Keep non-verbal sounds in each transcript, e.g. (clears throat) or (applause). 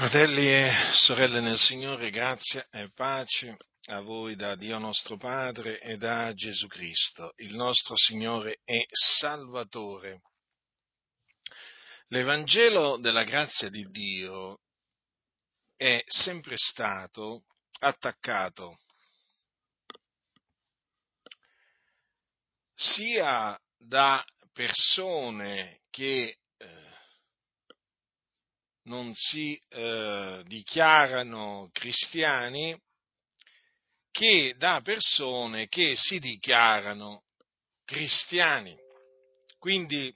Fratelli e sorelle nel Signore, grazia e pace a voi da Dio nostro Padre e da Gesù Cristo, il nostro Signore e Salvatore. L'Evangelo della grazia di Dio è sempre stato attaccato sia da persone che eh, non si eh, dichiarano cristiani che da persone che si dichiarano cristiani. Quindi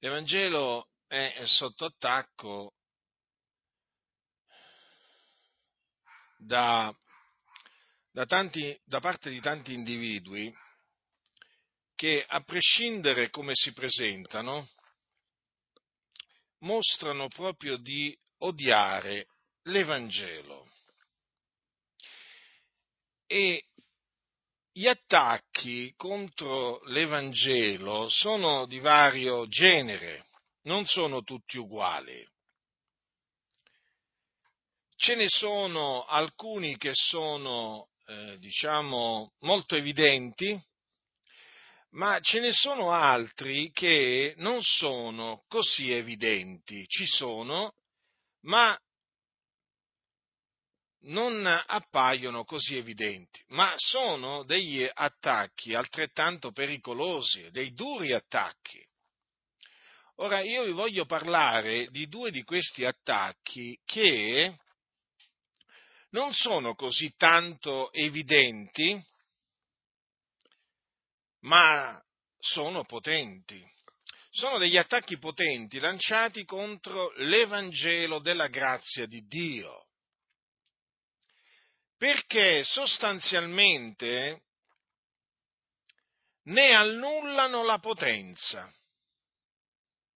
l'Evangelo è sotto attacco da, da, tanti, da parte di tanti individui che a prescindere come si presentano, mostrano proprio di odiare l'Evangelo. E gli attacchi contro l'Evangelo sono di vario genere, non sono tutti uguali. Ce ne sono alcuni che sono, eh, diciamo, molto evidenti, ma ce ne sono altri che non sono così evidenti. Ci sono, ma non appaiono così evidenti, ma sono degli attacchi altrettanto pericolosi, dei duri attacchi. Ora io vi voglio parlare di due di questi attacchi che non sono così tanto evidenti, ma sono potenti. Sono degli attacchi potenti lanciati contro l'Evangelo della grazia di Dio. Perché sostanzialmente ne annullano la potenza.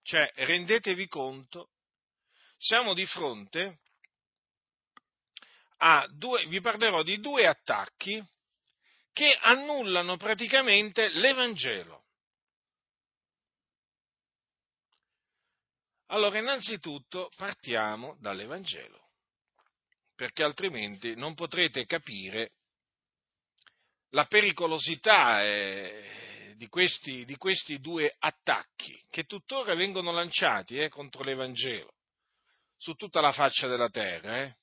Cioè, rendetevi conto, siamo di fronte a due, vi parlerò di due attacchi che annullano praticamente l'Evangelo. Allora, innanzitutto partiamo dall'Evangelo, perché altrimenti non potrete capire la pericolosità eh, di, questi, di, questi, due attacchi che tuttora vengono lanciati eh, contro l'Evangelo su tutta la faccia della terra. Eh.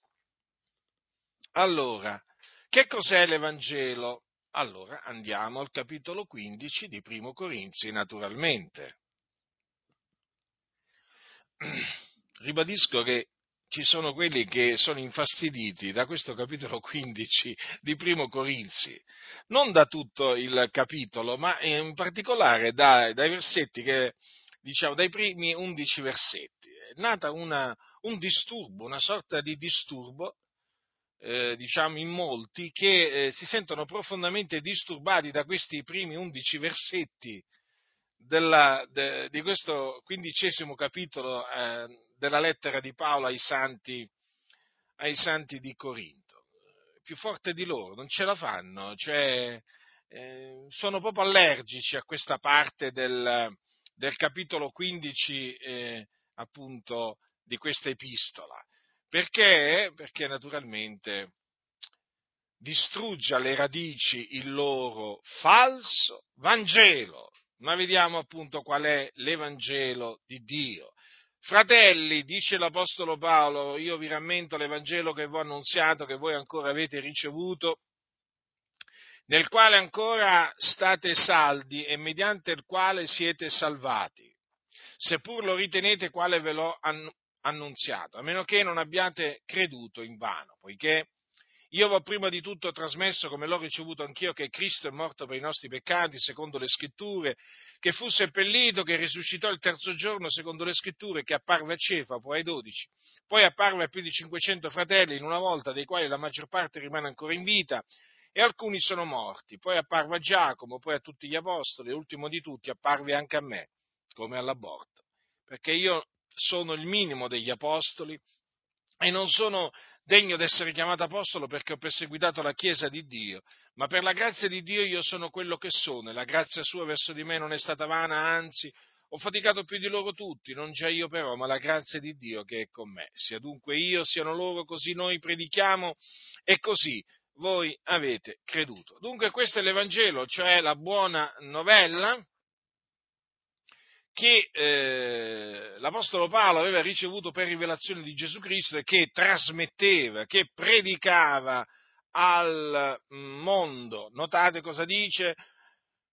Allora, che cos'è l'Evangelo? Allora andiamo al capitolo 15 di Primo Corinzi, naturalmente. (clears throat) Ribadisco che ci sono quelli che sono infastiditi da questo capitolo 15 di Primo Corinzi, non da tutto il capitolo, ma in particolare dai, dai versetti che, diciamo, dai primi 11 versetti. È nata una, un disturbo, una sorta di disturbo eh, diciamo in molti, che eh, si sentono profondamente disturbati da questi primi undici versetti della, de, di questo quindicesimo capitolo eh, della lettera di Paolo ai santi, ai santi di Corinto. Più forte di loro, non ce la fanno, cioè, eh, sono proprio allergici a questa parte del, del capitolo 15 eh, appunto di questa epistola. Perché? Perché naturalmente distrugge alle radici il loro falso Vangelo. Ma vediamo appunto qual è l'Evangelo di Dio. Fratelli, dice l'Apostolo Paolo, io vi rammento l'Evangelo che vi ho annunziato, che voi ancora avete ricevuto, nel quale ancora state saldi e mediante il quale siete salvati, seppur lo ritenete quale ve l'ho annunziato, a meno che non abbiate creduto in vano, poiché io ho prima di tutto trasmesso, come l'ho ricevuto anch'io, che Cristo è morto per i nostri peccati, secondo le scritture, che fu seppellito, che risuscitò il terzo giorno, secondo le scritture, che apparve a Cefa, poi ai dodici, poi apparve a più di 500 fratelli in una volta, dei quali la maggior parte rimane ancora in vita, e alcuni sono morti. Poi apparve a Giacomo, poi a tutti gli apostoli, e ultimo di tutti apparve anche a me, come all'aborto. Perché io sono il minimo degli apostoli e non sono degno di essere chiamato apostolo perché ho perseguitato la Chiesa di Dio, ma per la grazia di Dio io sono quello che sono e la grazia sua verso di me non è stata vana, anzi ho faticato più di loro tutti, non già io però, ma la grazia di Dio che è con me. Sia dunque io, siano loro, così noi predichiamo e così voi avete creduto. Dunque questo è l'Evangelo, cioè la buona novella che eh, l'Apostolo Paolo aveva ricevuto per rivelazione di Gesù Cristo e che trasmetteva, che predicava al mondo. Notate cosa dice?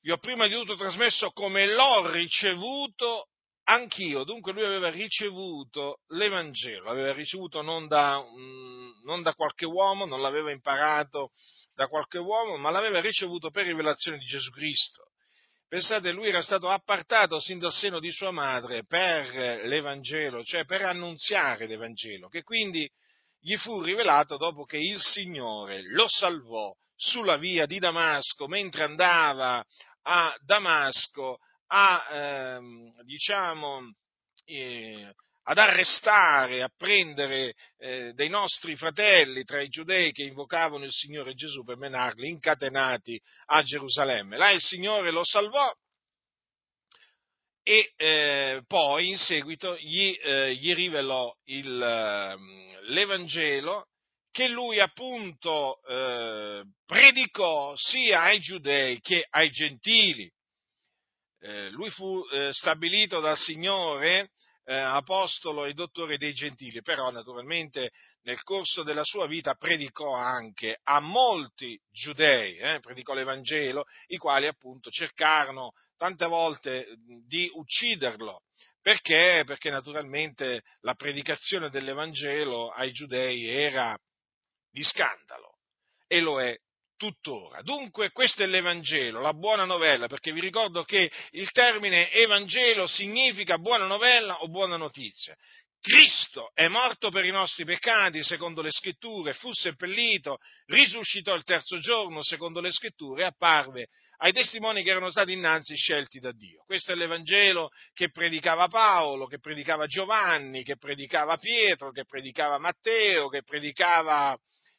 Vi ho prima di tutto trasmesso come l'ho ricevuto anch'io. Dunque lui aveva ricevuto l'Evangelo, aveva ricevuto non da, non da qualche uomo, non l'aveva imparato da qualche uomo, ma l'aveva ricevuto per rivelazione di Gesù Cristo. Pensate, lui era stato appartato sin dal seno di sua madre per l'Evangelo, cioè per annunziare l'Evangelo, che quindi gli fu rivelato dopo che il Signore lo salvò sulla via di Damasco, mentre andava a Damasco a, ehm, diciamo, eh, ad arrestare, a prendere eh, dei nostri fratelli tra i giudei che invocavano il Signore Gesù per menarli incatenati a Gerusalemme. Là il Signore lo salvò e eh, poi in seguito gli, eh, gli rivelò il, ehm, l'Evangelo che lui appunto eh, predicò sia ai giudei che ai gentili. Eh, lui fu eh, stabilito dal Signore eh, apostolo e dottore dei gentili, però naturalmente nel corso della sua vita predicò anche a molti giudei, eh, predicò l'Evangelo, i quali appunto cercarono tante volte di ucciderlo. Perché? Perché naturalmente la predicazione dell'Evangelo ai giudei era di scandalo e lo è tuttora. Dunque questo è l'Evangelo, la buona novella, perché vi ricordo che il termine Evangelo significa buona novella o buona notizia. Cristo è morto per i nostri peccati, secondo le scritture, fu seppellito, risuscitò il terzo giorno, secondo le scritture, e apparve ai testimoni che erano stati innanzi scelti da Dio. Questo è l'Evangelo che predicava Paolo, che predicava Giovanni, che predicava Pietro, che predicava Matteo, che predicava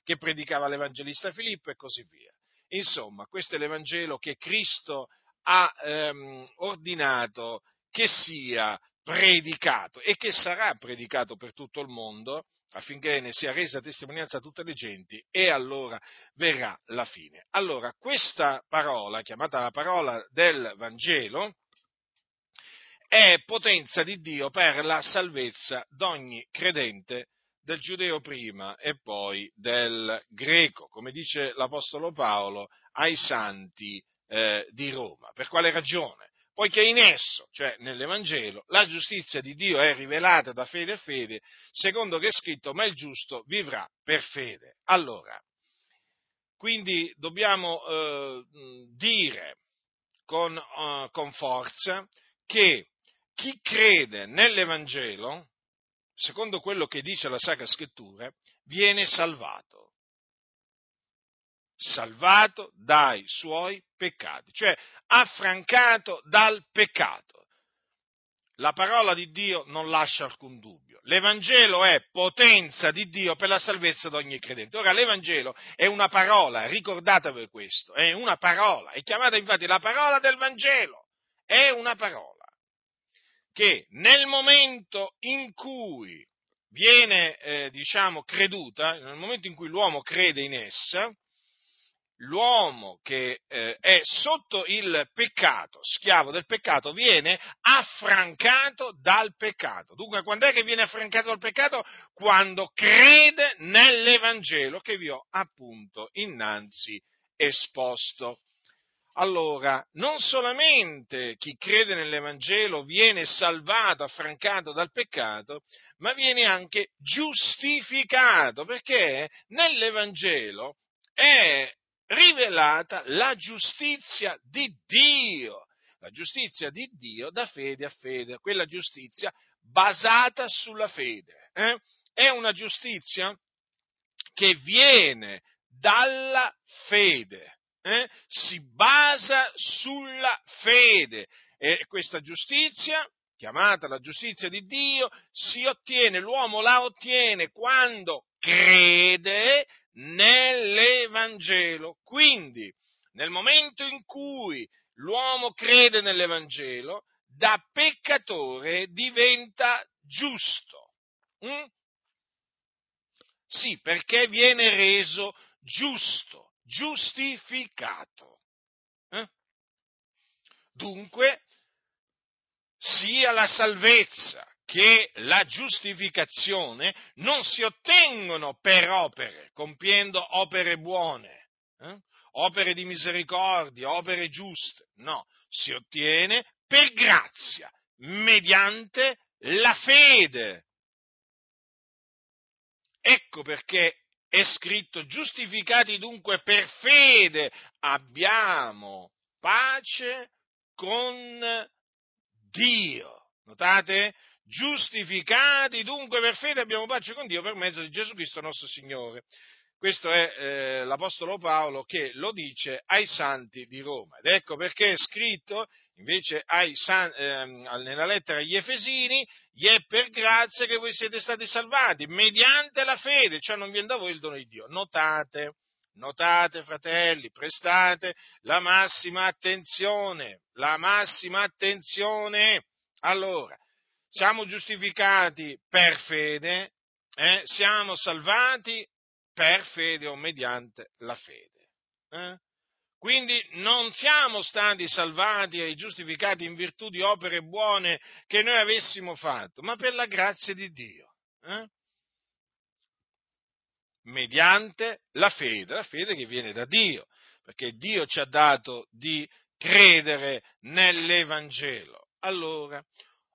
che predicava l'Evangelista Filippo e così via. Insomma, questo è l'Evangelo che Cristo ha ehm, ordinato che sia predicato e che sarà predicato per tutto il mondo affinché ne sia resa testimonianza a tutte le genti e allora verrà la fine. Allora, questa parola, chiamata la parola del Vangelo, è potenza di Dio per la salvezza d'ogni credente del giudeo prima e poi del greco, come dice l'Apostolo Paolo ai santi eh, di Roma. Per quale ragione? Poiché in esso, cioè nell'Evangelo, la giustizia di Dio è rivelata da fede a fede, secondo che è scritto, ma il giusto vivrà per fede. Allora, quindi dobbiamo eh, dire con, eh, con forza che chi crede nell'Evangelo, secondo quello che dice la Sacra Scrittura, viene salvato. Salvato dai suoi peccati, cioè affrancato dal peccato. La parola di Dio non lascia alcun dubbio. L'Evangelo è potenza di Dio per la salvezza di ogni credente. Ora, l'Evangelo è una parola, ricordatevi questo, è una parola, è chiamata infatti la parola del Vangelo, è una parola che nel momento in cui viene, eh, diciamo, creduta, nel momento in cui l'uomo crede in essa, l'uomo che eh, è sotto il peccato, schiavo del peccato, viene affrancato dal peccato. Dunque, quando è che viene affrancato dal peccato? Quando crede nell'Evangelo che vi ho appunto innanzi esposto allora non solamente chi crede nell'Evangelo viene salvato, affrancato dal peccato, ma viene anche giustificato, perché nell'Evangelo è rivelata la giustizia di Dio, la giustizia di Dio da fede a fede, quella giustizia basata sulla fede. Eh? È una giustizia che viene dalla fede eh, si basa sulla fede e questa giustizia, chiamata la giustizia di Dio, si ottiene, l'uomo la ottiene quando crede nell'Evangelo. Quindi, nel momento in cui l'uomo crede nell'Evangelo, da peccatore diventa giusto. Mm? Sì, perché viene reso giusto, giustificato. Eh? Dunque, sia la salvezza che la giustificazione non si ottengono per opere, compiendo opere buone, eh? opere di misericordia, opere giuste, no, si ottiene per grazia, mediante la fede. Ecco perché è scritto, giustificati dunque per fede, abbiamo pace con Dio. Notate? Giustificati dunque per fede abbiamo pace con Dio per mezzo di Gesù Cristo nostro Signore. Questo è eh, l'Apostolo Paolo che lo dice ai santi di Roma. Ed ecco perché è scritto invece san, eh, nella lettera agli Efesini, gli è per grazia che voi siete stati salvati, mediante la fede, cioè non viene da voi il dono di Dio. Notate, notate fratelli, prestate la massima attenzione, la massima attenzione. Allora, siamo giustificati per fede, eh? siamo salvati per fede o mediante la fede. Eh? Quindi non siamo stati salvati e giustificati in virtù di opere buone che noi avessimo fatto, ma per la grazia di Dio. Eh? Mediante la fede, la fede che viene da Dio, perché Dio ci ha dato di credere nell'Evangelo. Allora,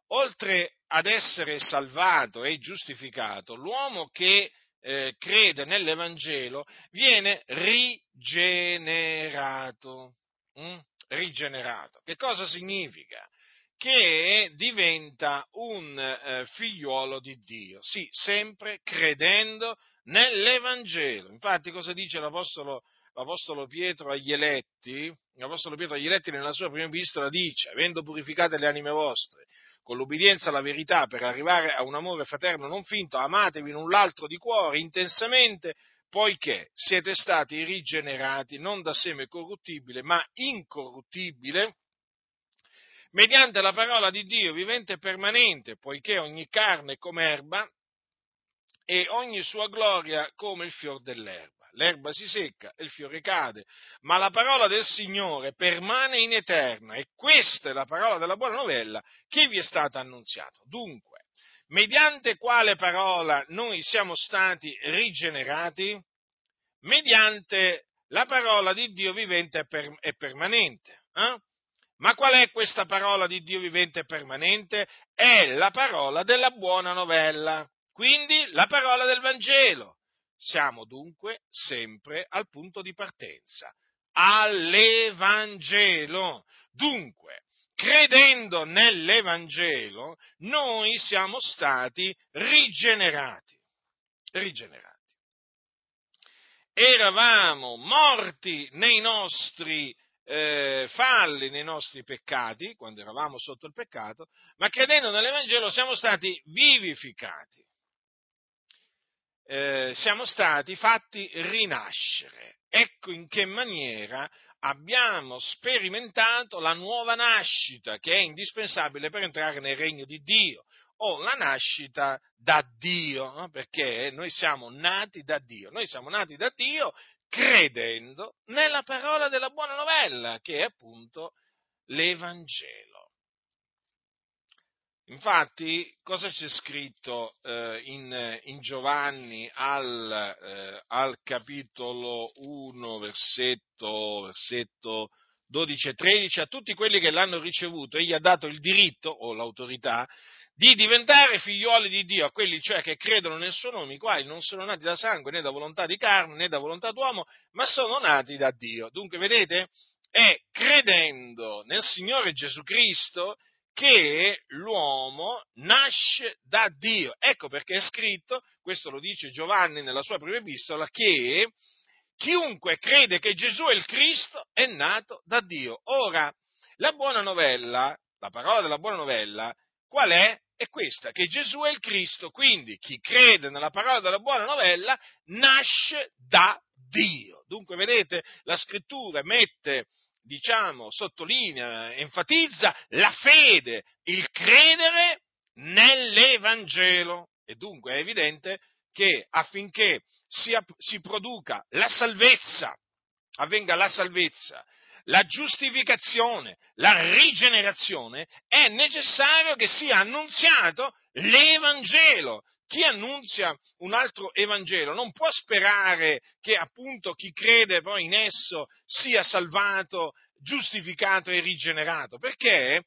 oltre ad essere salvato e giustificato, l'uomo che eh, crede nell'Evangelo viene rigenerato. Mm? Rigenerato. Che cosa significa? Che diventa un eh, figliuolo di Dio, sì, sempre credendo nell'Evangelo. Infatti cosa dice l'Apostolo, l'Apostolo Pietro agli eletti? L'Apostolo Pietro agli eletti nella sua prima epistola dice, avendo purificate le anime vostre con l'obbedienza alla verità per arrivare a un amore fraterno non finto, amatevi l'un l'altro di cuore intensamente, poiché siete stati rigenerati non da seme corruttibile, ma incorruttibile, mediante la parola di Dio vivente e permanente, poiché ogni carne è come erba e ogni sua gloria come il fior dell'erba l'erba si secca e il fiore cade, ma la parola del Signore permane in eterna e questa è la parola della buona novella che vi è stata annunziata. Dunque, mediante quale parola noi siamo stati rigenerati? Mediante la parola di Dio vivente e permanente. Eh? Ma qual è questa parola di Dio vivente e permanente? È la parola della buona novella, quindi la parola del Vangelo. Siamo dunque sempre al punto di partenza, all'Evangelo. Dunque, credendo nell'Evangelo, noi siamo stati rigenerati. Rigenerati. Eravamo morti nei nostri eh, falli, nei nostri peccati, quando eravamo sotto il peccato, ma credendo nell'Evangelo siamo stati vivificati eh, siamo stati fatti rinascere. Ecco in che maniera abbiamo sperimentato la nuova nascita che è indispensabile per entrare nel regno di Dio o la nascita da Dio, no? perché noi siamo nati da Dio, noi siamo nati da Dio credendo nella parola della buona novella che è appunto l'Evangelo. Infatti, cosa c'è scritto eh, in, in, Giovanni al, eh, al, capitolo 1, versetto, versetto 12 e 13? A tutti quelli che l'hanno ricevuto, egli ha dato il diritto o l'autorità di diventare figlioli di Dio, a quelli cioè che credono nel suo nome, i quali non sono nati da sangue né da volontà di carne né da volontà d'uomo, ma sono nati da Dio. Dunque, vedete, è credendo nel Signore Gesù Cristo che l'uomo nasce da Dio. Ecco perché è scritto, questo lo dice Giovanni nella sua prima epistola, che chiunque crede che Gesù è il Cristo è nato da Dio. Ora, la buona novella, la parola della buona novella, qual è? È questa, che Gesù è il Cristo, quindi chi crede nella parola della buona novella nasce da Dio. Dunque, vedete, la scrittura mette diciamo, sottolinea, enfatizza la fede, il credere nell'Evangelo. E dunque è evidente che affinché sia, si produca la salvezza, avvenga la salvezza, la giustificazione, la rigenerazione, è necessario che sia annunziato l'Evangelo. Chi annunzia un altro Evangelo non può sperare che appunto chi crede poi in esso sia salvato, giustificato e rigenerato, perché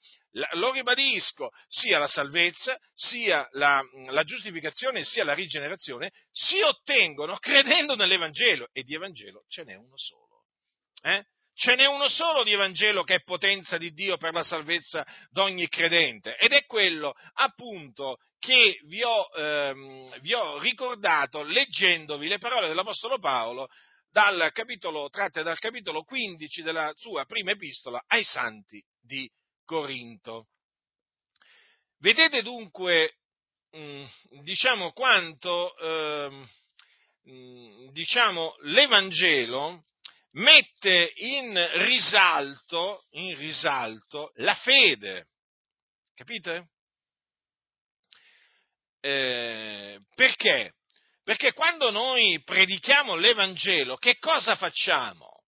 lo ribadisco, sia la salvezza, sia la, la, giustificazione, sia la rigenerazione si ottengono credendo nell'Evangelo e di Evangelo ce n'è uno solo. Eh? Ce n'è uno solo di Evangelo che è potenza di Dio per la salvezza d'ogni credente ed è quello appunto che vi ho, ehm, vi ho ricordato leggendovi le parole dell'Apostolo Paolo dal capitolo, tratte dal capitolo 15 della sua prima epistola ai santi di Corinto. Vedete dunque, mm, diciamo, quanto ehm, mm, diciamo, l'Evangelo mette in risalto, in risalto la fede. Capite? Eh, perché? Perché quando noi predichiamo l'Evangelo, che cosa facciamo?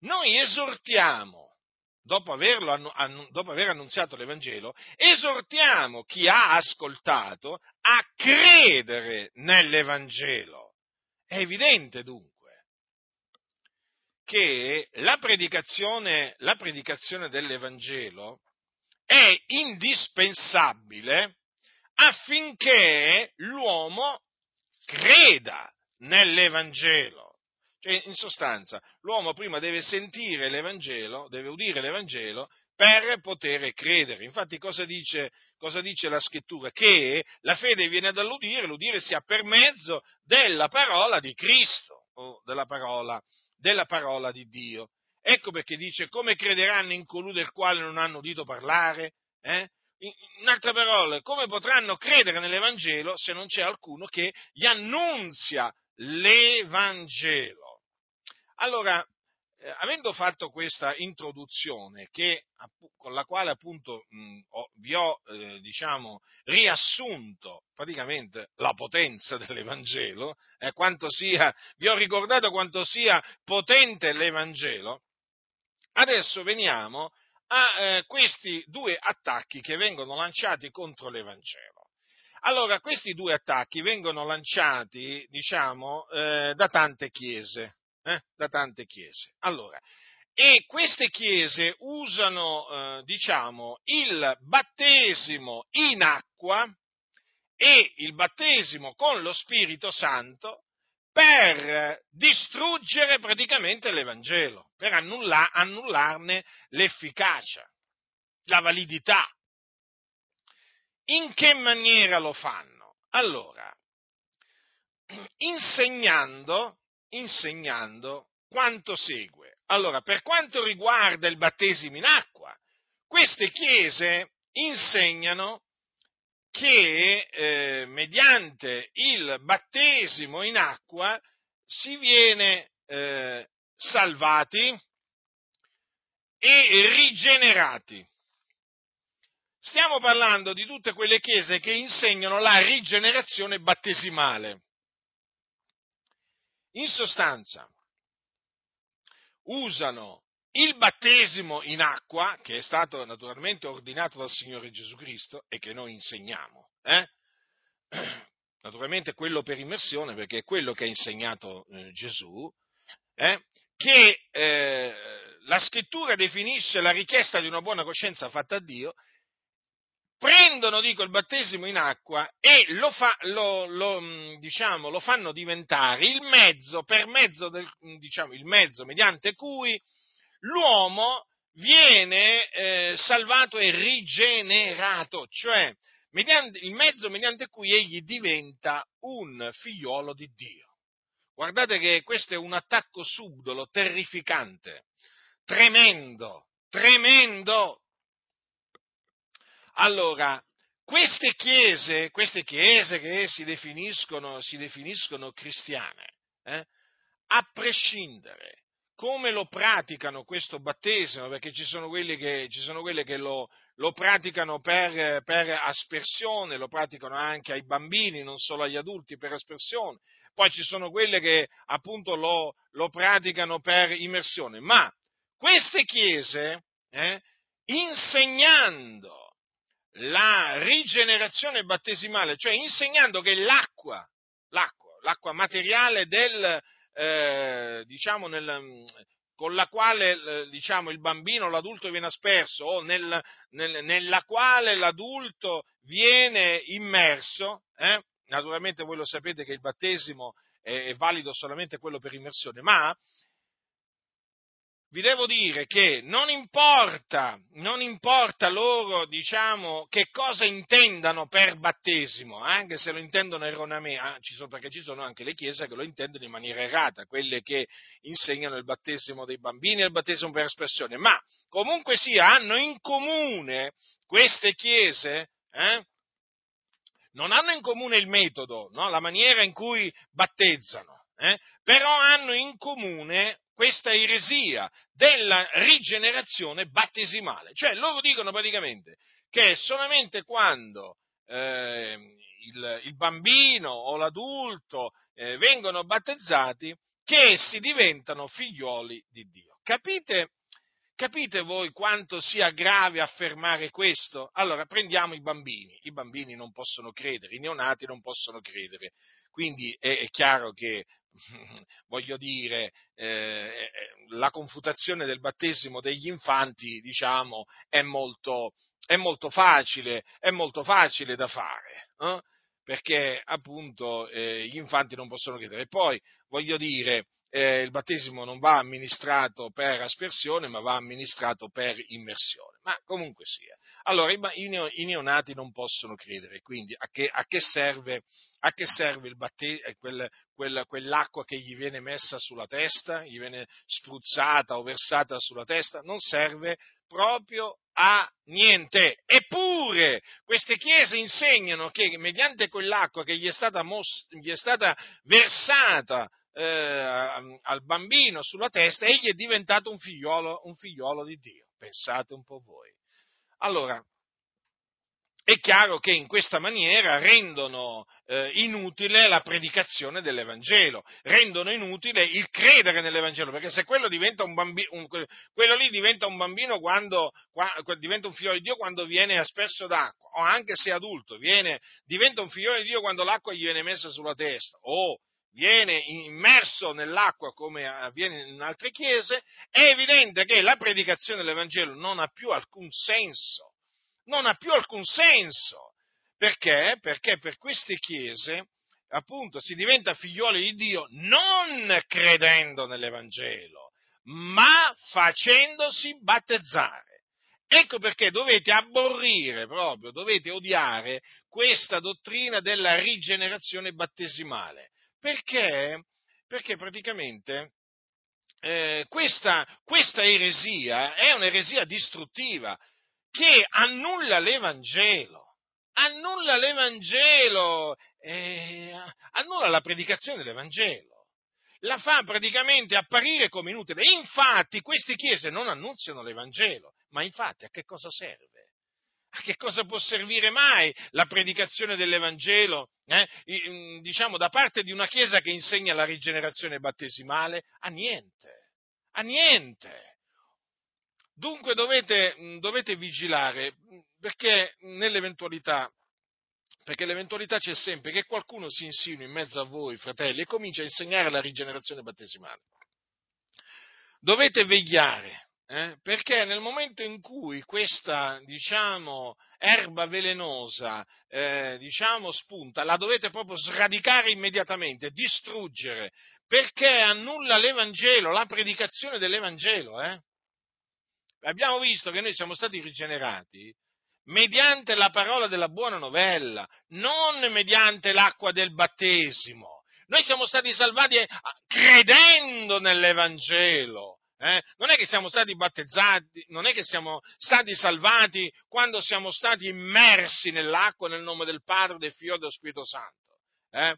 Noi esortiamo, dopo, averlo, dopo aver annunziato l'Evangelo, esortiamo chi ha ascoltato a credere nell'Evangelo. È evidente dunque che la predicazione, la predicazione dell'Evangelo è indispensabile affinché l'uomo creda nell'Evangelo. Cioè, in sostanza, l'uomo prima deve sentire l'Evangelo, deve udire l'Evangelo per poter credere. Infatti cosa dice, cosa dice, la scrittura? Che la fede viene dall'udire, l'udire sia per mezzo della parola di Cristo o della parola della parola di Dio. Ecco perché dice come crederanno in colui del quale non hanno udito parlare? Eh? In altre parole, come potranno credere nell'Evangelo se non c'è alcuno che gli annunzia l'Evangelo? Allora, eh, avendo fatto questa introduzione, che, con la quale appunto mh, ho, vi ho eh, diciamo, riassunto praticamente la potenza (laughs) dell'Evangelo, eh, sia, vi ho ricordato quanto sia potente l'Evangelo, adesso veniamo a eh, questi due attacchi che vengono lanciati contro l'Evangelo. Allora, questi due attacchi vengono lanciati, diciamo, eh, da tante chiese, eh, da tante chiese. Allora, e queste chiese usano, eh, diciamo, il battesimo in acqua e il battesimo con lo Spirito Santo per distruggere praticamente l'Evangelo, per annulla, annullarne l'efficacia, la validità. In che maniera lo fanno? Allora, (clears throat) insegnando insegnando quanto segue. Allora, per quanto riguarda il battesimo in acqua, queste chiese insegnano che eh, mediante il battesimo in acqua si viene eh, salvati e rigenerati. Stiamo parlando di tutte quelle chiese che insegnano la rigenerazione battesimale. In sostanza, usano il battesimo in acqua, che è stato naturalmente ordinato dal Signore Gesù Cristo e che noi insegniamo, eh? (clears throat) naturalmente quello per immersione, perché è quello che ha insegnato eh, Gesù, eh? che eh, la scrittura definisce la richiesta di una buona coscienza fatta a Dio prendono, dico, il battesimo in acqua e lo, fa, lo, lo, mm, diciamo, lo fanno diventare il mezzo, mezzo del, mm, diciamo, il mezzo mediante cui l'uomo viene eh, salvato e rigenerato, cioè mediante, il mezzo mediante cui egli diventa un figliolo di Dio. Guardate che questo è un attacco subdolo, terrificante, tremendo, tremendo, allora, queste chiese, queste chiese che si definiscono, si definiscono cristiane, eh, a prescindere come lo praticano questo battesimo, perché ci sono quelli che, sono quelli che lo, lo, praticano per, per, aspersione, lo praticano anche ai bambini, non solo agli adulti, per aspersione, poi ci sono quelle che appunto lo, lo praticano per immersione, ma queste chiese, eh, insegnando la rigenerazione battesimale, cioè insegnando che l'acqua, l'acqua, l'acqua materiale del, eh, diciamo nel, con la quale eh, diciamo, il bambino l'adulto viene asperso o nel, nel, nella quale l'adulto viene immerso, eh? naturalmente voi lo sapete che il battesimo è, è valido solamente quello per immersione, ma vi devo dire che non importa, non importa loro, diciamo, che cosa intendano per battesimo, anche se lo intendono erroneamente, ah, perché ci sono anche le chiese che lo intendono in maniera errata, quelle che insegnano il battesimo dei bambini e il battesimo per espressione, ma comunque sia, hanno in comune queste chiese, eh, non hanno in comune il metodo, no? la maniera in cui battezzano, eh? però hanno in comune questa eresia della rigenerazione battesimale. Cioè loro dicono praticamente che solamente quando eh, il, il, bambino o l'adulto eh, vengono battezzati che essi diventano figlioli di Dio. Capite? Capite voi quanto sia grave affermare questo? Allora prendiamo i bambini, i bambini non possono credere, i neonati non possono credere, quindi è, è chiaro che (laughs) voglio dire, eh, eh, la confutazione del battesimo degli infanti, diciamo, è molto, è molto facile, è molto facile da fare, eh? perché appunto eh, gli infanti non possono credere. Poi, voglio dire, eh, il battesimo non va amministrato per aspersione, ma va amministrato per immersione. Ma comunque sia. Allora, i, neonati non possono credere, quindi a che, a che serve, a che serve batte, quel, quel, quell'acqua che gli viene messa sulla testa, gli viene spruzzata o versata sulla testa? Non serve proprio a niente. Eppure queste chiese insegnano che mediante quell'acqua che gli è stata, mos- gli è stata versata eh, al bambino sulla testa, egli è diventato un figliolo, un figliolo di Dio. Pensate un po' voi. Allora, è chiaro che in questa maniera rendono eh, inutile la predicazione dell'Evangelo, rendono inutile il credere nell'Evangelo, perché se quello, diventa un quello lì diventa un bambino quando, quando, diventa un figlio di Dio quando viene asperso d'acqua, o anche se adulto, viene, diventa un figlio di Dio quando l'acqua gli viene messa sulla testa, o viene immerso nell'acqua come avviene in altre chiese, è evidente che la predicazione dell'Evangelo non ha più alcun senso. Non ha più alcun senso. Perché? Perché per queste chiese, appunto, si diventa figlioli di Dio non credendo nell'Evangelo, ma facendosi battezzare. Ecco perché dovete abborrire proprio, dovete odiare questa dottrina della rigenerazione battesimale perché, perché praticamente eh, questa, questa eresia è un'eresia distruttiva che annulla l'Evangelo, annulla l'Evangelo, eh, annulla la predicazione dell'Evangelo, la fa praticamente apparire come inutile. Infatti queste chiese non annunziano l'Evangelo, ma infatti a che cosa serve? A che cosa può servire mai la predicazione dell'Evangelo, eh? Mm, diciamo, da parte di una Chiesa che insegna la rigenerazione battesimale? A niente, a niente. Dunque dovete, mm, dovete vigilare, mm, perché nell'eventualità, perché l'eventualità c'è sempre che qualcuno si insinui in mezzo a voi, fratelli, e comincia a insegnare la rigenerazione battesimale. Dovete vegliare, eh? Perché nel momento in cui questa, diciamo, erba velenosa, eh, diciamo, spunta, la dovete proprio sradicare immediatamente, distruggere, perché annulla l'Evangelo, la predicazione dell'Evangelo. Eh? Abbiamo visto che noi siamo stati rigenerati mediante la parola della buona novella, non mediante l'acqua del battesimo. Noi siamo stati salvati eh, credendo nell'Evangelo. Eh? Non è che siamo stati battezzati, non è che siamo stati salvati quando siamo stati immersi nell'acqua nel nome del Padre, del Figlio e dello Spirito Santo. Eh?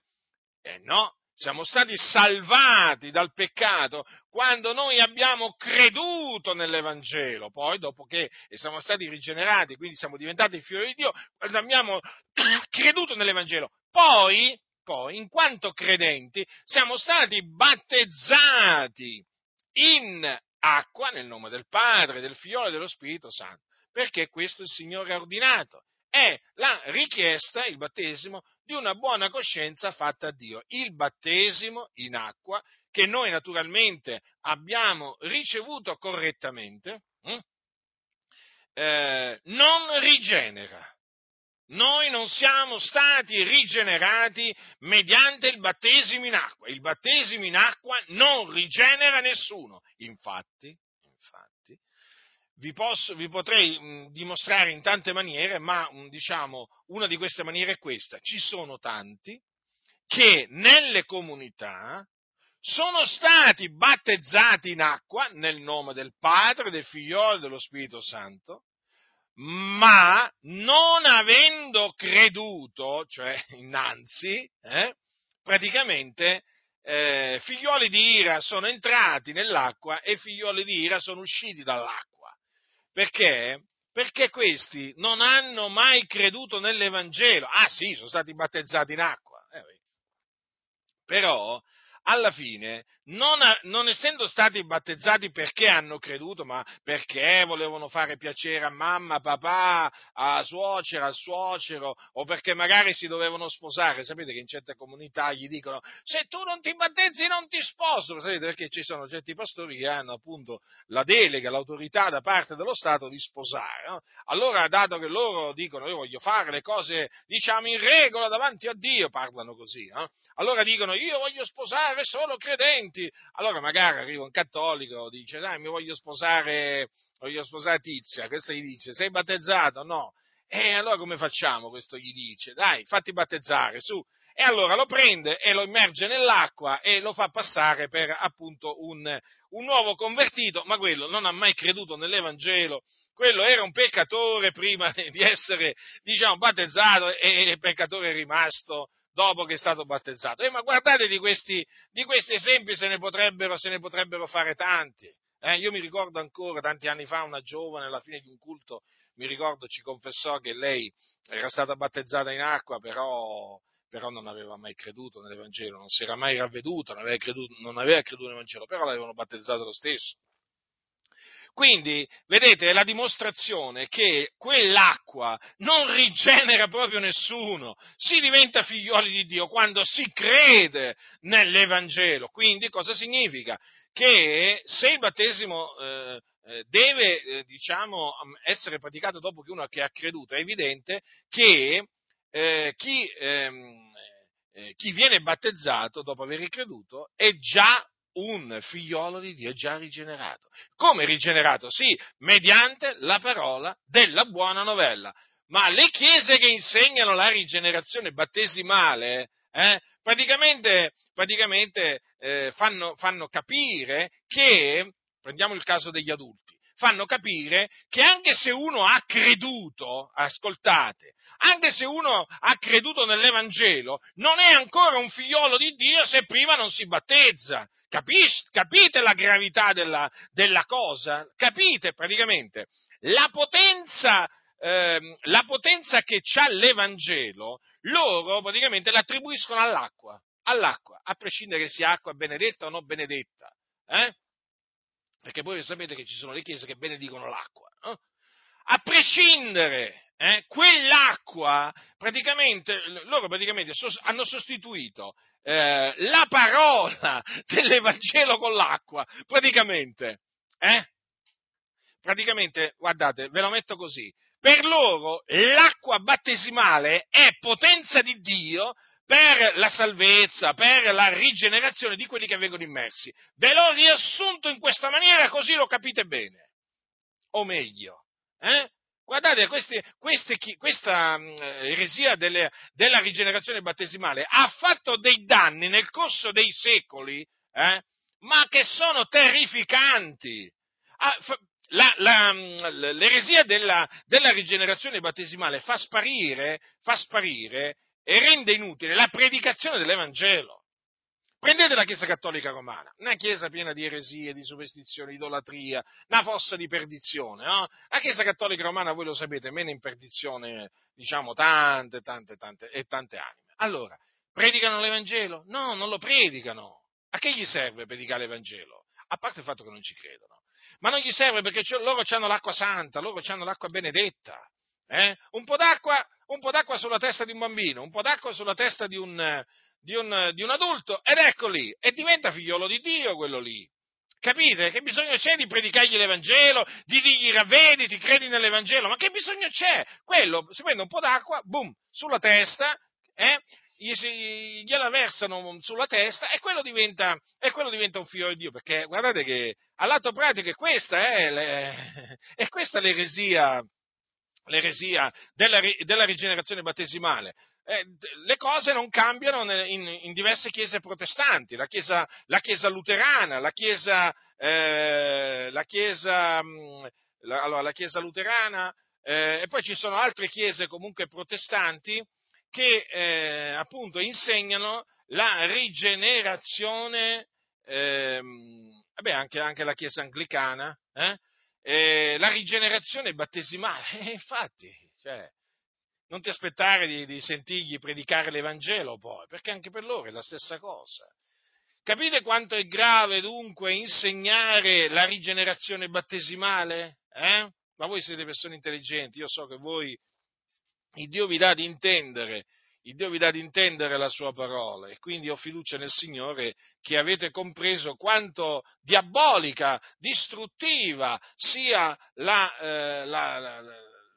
eh no, siamo stati salvati dal peccato quando noi abbiamo creduto nell'Evangelo, poi dopo che siamo stati rigenerati, quindi siamo diventati figli di Dio, quando abbiamo (clears throat) creduto nell'Evangelo, poi, poi, in quanto credenti, siamo stati battezzati in acqua nel nome del Padre, del Figlio e dello Spirito Santo, perché questo il Signore ha ordinato. È la richiesta, il battesimo, di una buona coscienza fatta a Dio. Il battesimo in acqua, che noi naturalmente abbiamo ricevuto correttamente, hm? eh, non rigenera. Noi non siamo stati rigenerati mediante il battesimo in acqua. Il battesimo in acqua non rigenera nessuno. Infatti, infatti vi, posso, vi potrei dimostrare in tante maniere, ma diciamo una di queste maniere è questa. Ci sono tanti che nelle comunità sono stati battezzati in acqua nel nome del Padre, del Figlio e dello Spirito Santo, ma non avendo creduto, cioè (laughs) innanzi, eh, praticamente eh, figlioli di ira sono entrati nell'acqua e figlioli di ira sono usciti dall'acqua. Perché? Perché questi non hanno mai creduto nell'Evangelo. Ah sì, sono stati battezzati in acqua. Eh, però alla fine, non, non, essendo stati battezzati perché hanno creduto, ma perché volevano fare piacere a mamma, papà, a suocera, al suocero, o perché magari si dovevano sposare, sapete che in certe comunità gli dicono se tu non ti battezzi non ti sposo, sapete perché ci sono certi pastori che hanno appunto la delega, l'autorità da parte dello Stato di sposare. No? Allora, dato che loro dicono io voglio fare le cose, diciamo, in regola davanti a Dio, parlano così, no? allora dicono io voglio sposare solo credenti. Allora magari arriva un cattolico, dice, dai, mi voglio sposare, voglio sposare Tizia, questo gli dice, sei battezzato? No. E allora come facciamo? Questo gli dice, dai, fatti battezzare, su. E allora lo prende e lo immerge nell'acqua e lo fa passare per appunto un, un nuovo convertito, ma quello non ha mai creduto nell'Evangelo, quello era un peccatore prima (laughs) di essere, diciamo, battezzato e il peccatore è rimasto dopo che è stato battezzato. Eh, ma guardate di questi, di questi esempi se ne potrebbero, se ne potrebbero fare tanti. Eh, io mi ricordo ancora, tanti anni fa, una giovane alla fine di un culto, mi ricordo, ci confessò che lei era stata battezzata in acqua, però, però non aveva mai creduto nell'Evangelo, non si era mai ravveduta, non aveva creduto, non aveva creduto nell'Evangelo, però l'avevano battezzato lo stesso. Quindi, vedete, è la dimostrazione che quell'acqua non rigenera proprio nessuno. Si diventa figlioli di Dio quando si crede nell'Evangelo. Quindi, cosa significa? Che se il battesimo eh, eh deve, eh, diciamo, essere praticato dopo che uno ha creduto, è evidente che eh, chi, ehm, eh, chi viene battezzato dopo aver creduto è già un figliolo di Dio già rigenerato. Come rigenerato? Sì, mediante la parola della buona novella. Ma le chiese che insegnano la rigenerazione battesimale, eh, praticamente, praticamente eh, fanno, fanno capire che, prendiamo il caso degli adulti, fanno capire che anche se uno ha creduto, ascoltate, anche se uno ha creduto nell'Evangelo, non è ancora un figliolo di Dio se prima non si battezza. Capis, capite la gravità della, della, cosa? Capite praticamente? La potenza, eh, la potenza che ha l'Evangelo, loro praticamente l'attribuiscono all'acqua, all'acqua, a prescindere che sia acqua benedetta o non benedetta. Eh? Perché voi sapete che ci sono le chiese che benedicono l'acqua. Eh? A prescindere eh, quell'acqua, praticamente, loro praticamente hanno sostituito eh, la parola (laughs) dell'Evangelo con l'acqua, praticamente, eh? Praticamente, guardate, ve lo metto così, per loro l'acqua battesimale è potenza di Dio per la salvezza, per la rigenerazione di quelli che vengono immersi. Ve l'ho riassunto in questa maniera così lo capite bene. O meglio, eh? Guardate, queste, queste, questa mm, eresia delle, della rigenerazione battesimale ha fatto dei danni nel corso dei secoli, eh, ma che sono terrificanti. Ah, la, la, mm, l'eresia della, della, rigenerazione battesimale fa sparire, fa sparire e rende inutile la predicazione dell'Evangelo Prendete la Chiesa Cattolica Romana, una Chiesa piena di eresie, di superstizioni, di idolatria, una fossa di perdizione. No? La Chiesa Cattolica Romana, voi lo sapete, meno in perdizione, diciamo, tante, tante, tante e tante anime. Allora, predicano l'Evangelo? No, non lo predicano. A che gli serve predicare l'Evangelo? A parte il fatto che non ci credono. Ma non gli serve perché loro hanno l'acqua santa, loro hanno l'acqua benedetta. Eh? Un, po un, po d'acqua, sulla testa di un bambino, un po' d'acqua sulla testa di un, di un, di un adulto ed ecco lì, e diventa figliolo di Dio quello lì. Capite? Che bisogno c'è di predicargli l'Evangelo, di dirgli ravvediti, credi nell'Evangelo? Ma che bisogno c'è? Quello si prende un po' d'acqua, boom, sulla testa, eh? gliela versano sulla testa e quello, diventa, e quello diventa un figlio di Dio, perché guardate che all'atto pratico è questa, eh, (laughs) è questa l'eresia, l'eresia della, della rigenerazione battesimale. Eh, le cose non cambiano in, in, diverse chiese protestanti, la chiesa, la chiesa luterana, la chiesa, eh, la chiesa, mm, la, allora, la chiesa luterana eh, e poi ci sono altre chiese comunque protestanti che eh, appunto insegnano la rigenerazione, vabbè, anche, anche, la chiesa anglicana, eh, la rigenerazione battesimale, infatti, cioè, non ti aspettare di, di sentirgli predicare l'Evangelo poi, perché anche per loro è la stessa cosa. Capite quanto è grave dunque insegnare la rigenerazione battesimale? Eh? Ma voi siete persone intelligenti, io so che voi, il Dio vi dà di intendere, il Dio vi dà di intendere la sua parola e quindi ho fiducia nel Signore che avete compreso quanto diabolica, distruttiva sia la, eh, la, la,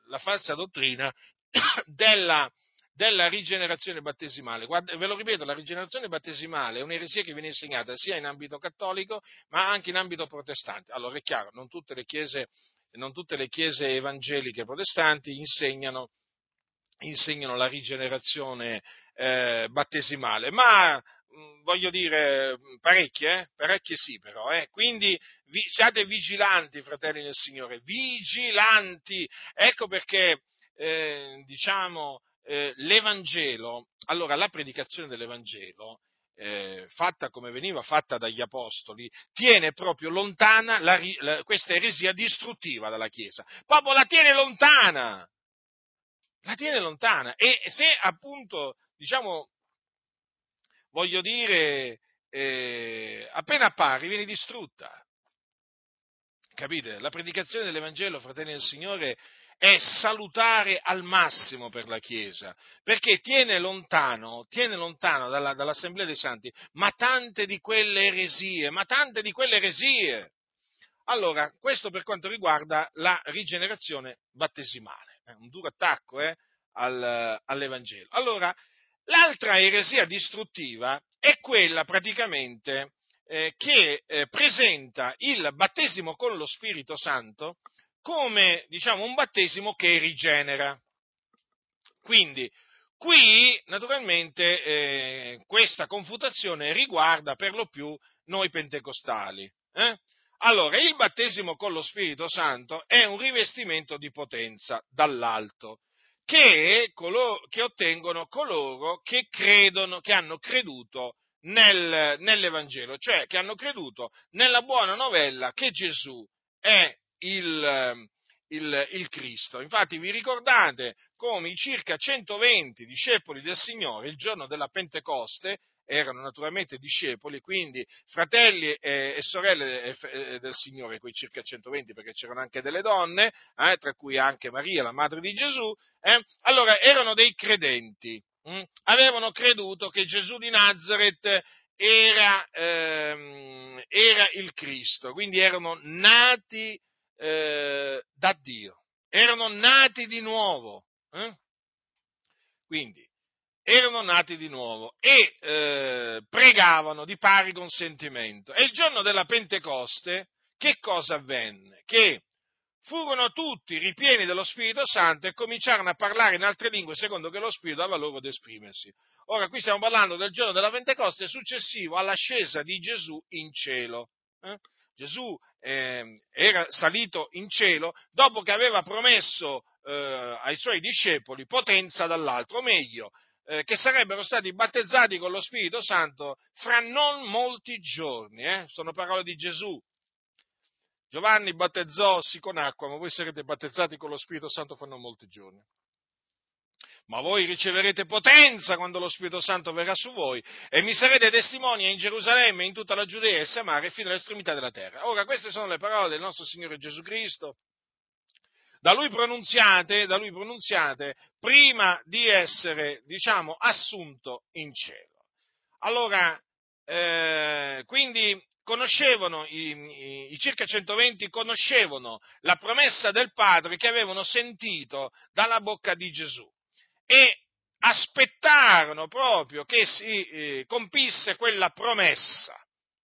la falsa dottrina (coughs) della, della rigenerazione battesimale. Guarda, ve lo ripeto, la rigenerazione battesimale è un'eresia che viene insegnata sia in ambito cattolico ma anche in ambito protestante. Allora è chiaro, non tutte le chiese, tutte le chiese evangeliche protestanti insegnano, insegnano la rigenerazione eh, battesimale, ma voglio dire parecchie, eh? parecchie sì però, eh? quindi vi, siate vigilanti fratelli del Signore, vigilanti, ecco perché eh, diciamo, eh, l'Evangelo, allora la predicazione dell'Evangelo, eh, fatta come veniva fatta dagli Apostoli, tiene proprio lontana la, la, questa eresia distruttiva dalla Chiesa, proprio la tiene lontana, la tiene lontana e se appunto, diciamo, voglio dire, eh, appena appare viene distrutta. Capite? La predicazione dell'Evangelo, fratelli del Signore, è salutare al massimo per la Chiesa, perché tiene lontano, tiene lontano dalla, dall'Assemblea dei Santi, ma tante di quelle eresie, ma tante di quelle eresie. Allora, questo per quanto riguarda la rigenerazione battesimale, è un duro attacco eh, al, all'Evangelo. Allora, l'altra eresia distruttiva è quella praticamente eh, che eh, presenta il battesimo con lo Spirito Santo come diciamo un battesimo che rigenera. Quindi, qui naturalmente eh, questa confutazione riguarda per lo più noi pentecostali. Eh? Allora, il battesimo con lo Spirito Santo è un rivestimento di potenza dall'alto che, coloro, che ottengono coloro che credono, che hanno creduto nel, nell'Evangelo, cioè che hanno creduto nella buona novella che Gesù è il, il, il, Cristo. Infatti vi ricordate come i circa 120 discepoli del Signore il giorno della Pentecoste erano naturalmente discepoli, quindi fratelli e, e sorelle del Signore, quei circa 120, perché c'erano anche delle donne, eh, tra cui anche Maria, la madre di Gesù, eh, allora erano dei credenti, hm? avevano creduto che Gesù di Nazareth era, ehm, era il Cristo, quindi erano nati eh, da Dio, erano nati di nuovo. Eh? Quindi erano nati di nuovo e eh, pregavano di pari consentimento. E il giorno della Pentecoste, che cosa avvenne? Che furono tutti ripieni dello Spirito Santo e cominciarono a parlare in altre lingue secondo che lo Spirito dava loro ad esprimersi. Ora, qui stiamo parlando del giorno della Pentecoste successivo all'ascesa di Gesù in cielo. Eh? Gesù eh, era salito in cielo dopo che aveva promesso eh, ai suoi discepoli potenza dall'alto, o meglio, eh, che sarebbero stati battezzati con lo Spirito Santo fra non molti giorni. Eh? Sono parole di Gesù. Giovanni battezzossi con acqua, ma voi sarete battezzati con lo Spirito Santo fra non molti giorni. Ma voi riceverete potenza quando lo Spirito Santo verrà su voi e mi sarete testimoni in Gerusalemme, in tutta la Giudea e Samaria fino all'estremità della terra. Ora, queste sono le parole del nostro Signore Gesù Cristo, da lui pronunziate, da lui pronunziate prima di essere, diciamo, assunto in cielo. Allora, eh, quindi conoscevano, i, i, circa 120 conoscevano la promessa del Padre che avevano sentito dalla bocca di Gesù e aspettarono proprio che si eh, compisse quella promessa.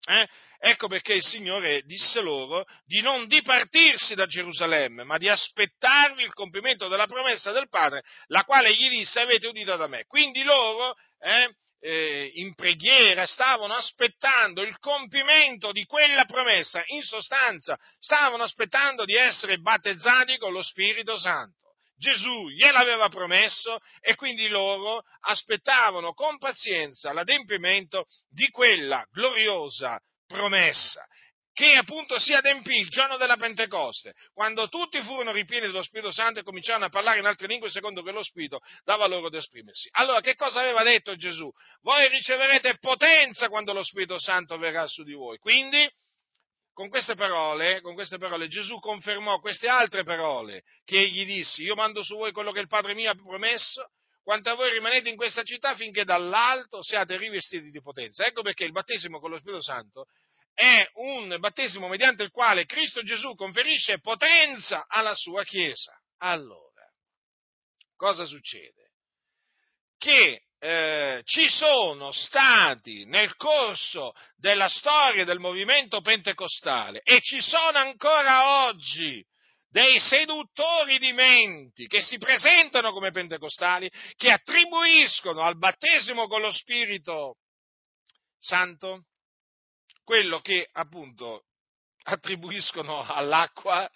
Eh? Ecco perché il Signore disse loro di non dipartirsi da Gerusalemme, ma di aspettarvi il compimento della promessa del Padre, la quale gli disse avete udito da me. Quindi loro eh, eh, in preghiera stavano aspettando il compimento di quella promessa, in sostanza stavano aspettando di essere battezzati con lo Spirito Santo. Gesù gliel'aveva promesso e quindi loro aspettavano con pazienza l'adempimento di quella gloriosa promessa che appunto si adempì il giorno della Pentecoste, quando tutti furono ripieni dello Spirito Santo e cominciarono a parlare in altre lingue secondo che lo Spirito dava loro ad esprimersi. Allora, che cosa aveva detto Gesù? Voi riceverete potenza quando lo Spirito Santo verrà su di voi. Quindi, con queste parole, con queste parole Gesù confermò queste altre parole che egli disse, io mando su voi quello che il Padre mio ha promesso, quanto a voi rimanete in questa città finché dall'alto siate rivestiti di potenza. Ecco perché il battesimo con lo Spirito Santo è un battesimo mediante il quale Cristo Gesù conferisce potenza alla sua Chiesa. Allora, cosa succede? Che eh, ci sono stati nel corso della storia del movimento pentecostale e ci sono ancora oggi dei seduttori di menti che si presentano come pentecostali, che attribuiscono al battesimo con lo Spirito Santo quello che appunto attribuiscono all'acqua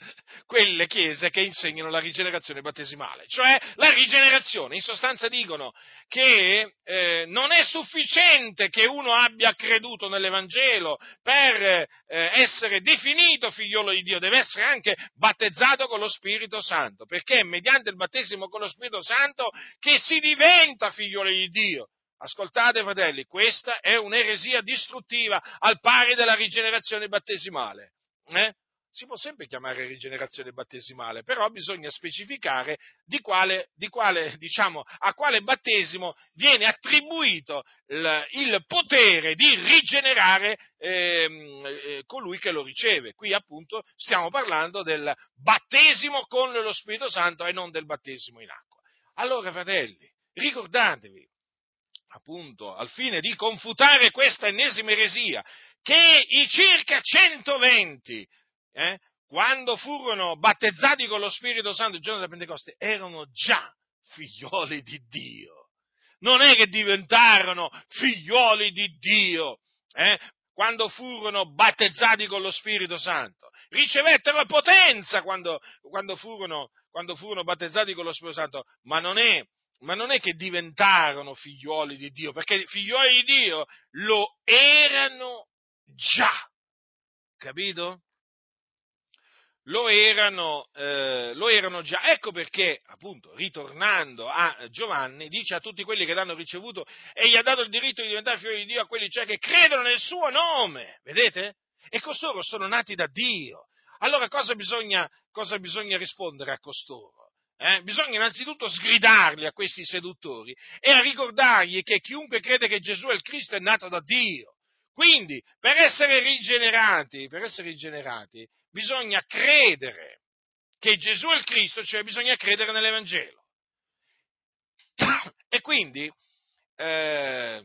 quelle chiese che insegnano la rigenerazione battesimale, cioè la rigenerazione. In sostanza dicono che eh, non è sufficiente che uno abbia creduto nell'Evangelo per eh, essere definito figliolo di Dio, deve essere anche battezzato con lo Spirito Santo, perché è mediante il battesimo con lo Spirito Santo che si diventa figliolo di Dio. Ascoltate, fratelli, questa è un'eresia distruttiva al pari della rigenerazione battesimale. Eh? Si può sempre chiamare rigenerazione battesimale, però bisogna specificare di quale, di quale, diciamo, a quale battesimo viene attribuito il, il potere di rigenerare ehm, eh, colui che lo riceve. Qui appunto stiamo parlando del battesimo con lo Spirito Santo e non del battesimo in acqua. Allora, fratelli, ricordatevi appunto al fine di confutare questa ennesima eresia, che i circa 120, eh, quando furono battezzati con lo Spirito Santo il giorno della Pentecoste, erano già figlioli di Dio. Non è che diventarono figlioli di Dio eh, quando furono battezzati con lo Spirito Santo. Ricevettero potenza quando, quando, furono, quando furono battezzati con lo Spirito Santo, ma non è ma non è che diventarono figliuoli di Dio, perché figliuoli di Dio lo erano già, capito? Lo erano, eh, lo erano già. Ecco perché, appunto, ritornando a Giovanni, dice a tutti quelli che l'hanno ricevuto e gli ha dato il diritto di diventare figli di Dio a quelli cioè che credono nel suo nome, vedete? E costoro sono nati da Dio. Allora cosa bisogna, cosa bisogna rispondere a costoro? Eh? Bisogna innanzitutto sgridarli a questi seduttori e a ricordargli che chiunque crede che Gesù è il Cristo è nato da Dio. Quindi, per essere rigenerati, per essere rigenerati, bisogna credere che Gesù è il Cristo, cioè bisogna credere nell'Evangelo. E quindi, eh,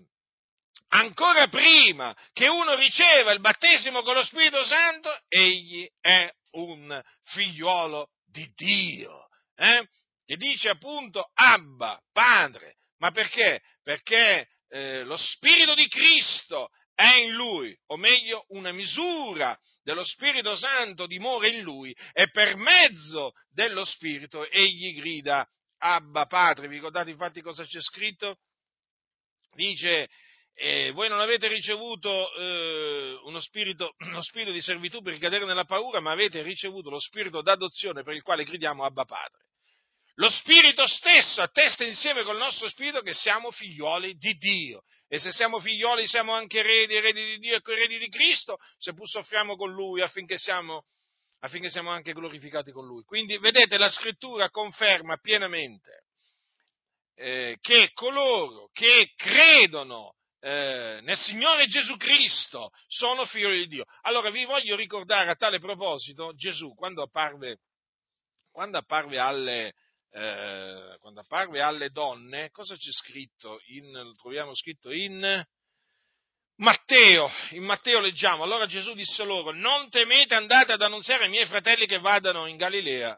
ancora prima che uno riceva il battesimo con lo Spirito Santo, egli è un figliuolo di Dio eh? che dice appunto Abba, Padre. Ma perché? Perché eh, lo Spirito di Cristo è in lui, o meglio una misura dello Spirito Santo dimora in lui e per mezzo dello Spirito egli grida Abba Padre. Vi ricordate infatti cosa c'è scritto? dice, eh, voi non avete ricevuto eh, uno, spirito, (clears throat) uno, spirito, di servitù per cadere nella paura, ma avete ricevuto lo spirito d'adozione per il quale gridiamo Abba Padre. Lo spirito stesso attesta insieme col nostro spirito che siamo figlioli di Dio. E se siamo figlioli siamo anche eredi, eredi di Dio e eredi di Cristo, seppur soffriamo con Lui affinché siamo, affinché siamo anche glorificati con Lui. Quindi vedete, la scrittura conferma pienamente eh, che coloro che credono eh, nel Signore Gesù Cristo sono figli di Dio. Allora vi voglio ricordare a tale proposito Gesù quando apparve, quando apparve, alle, eh, quando apparve alle, donne, cosa c'è scritto? In, lo troviamo scritto in Matteo, in Matteo leggiamo, allora Gesù disse loro, non temete, andate ad annunziare ai miei fratelli che vadano in Galilea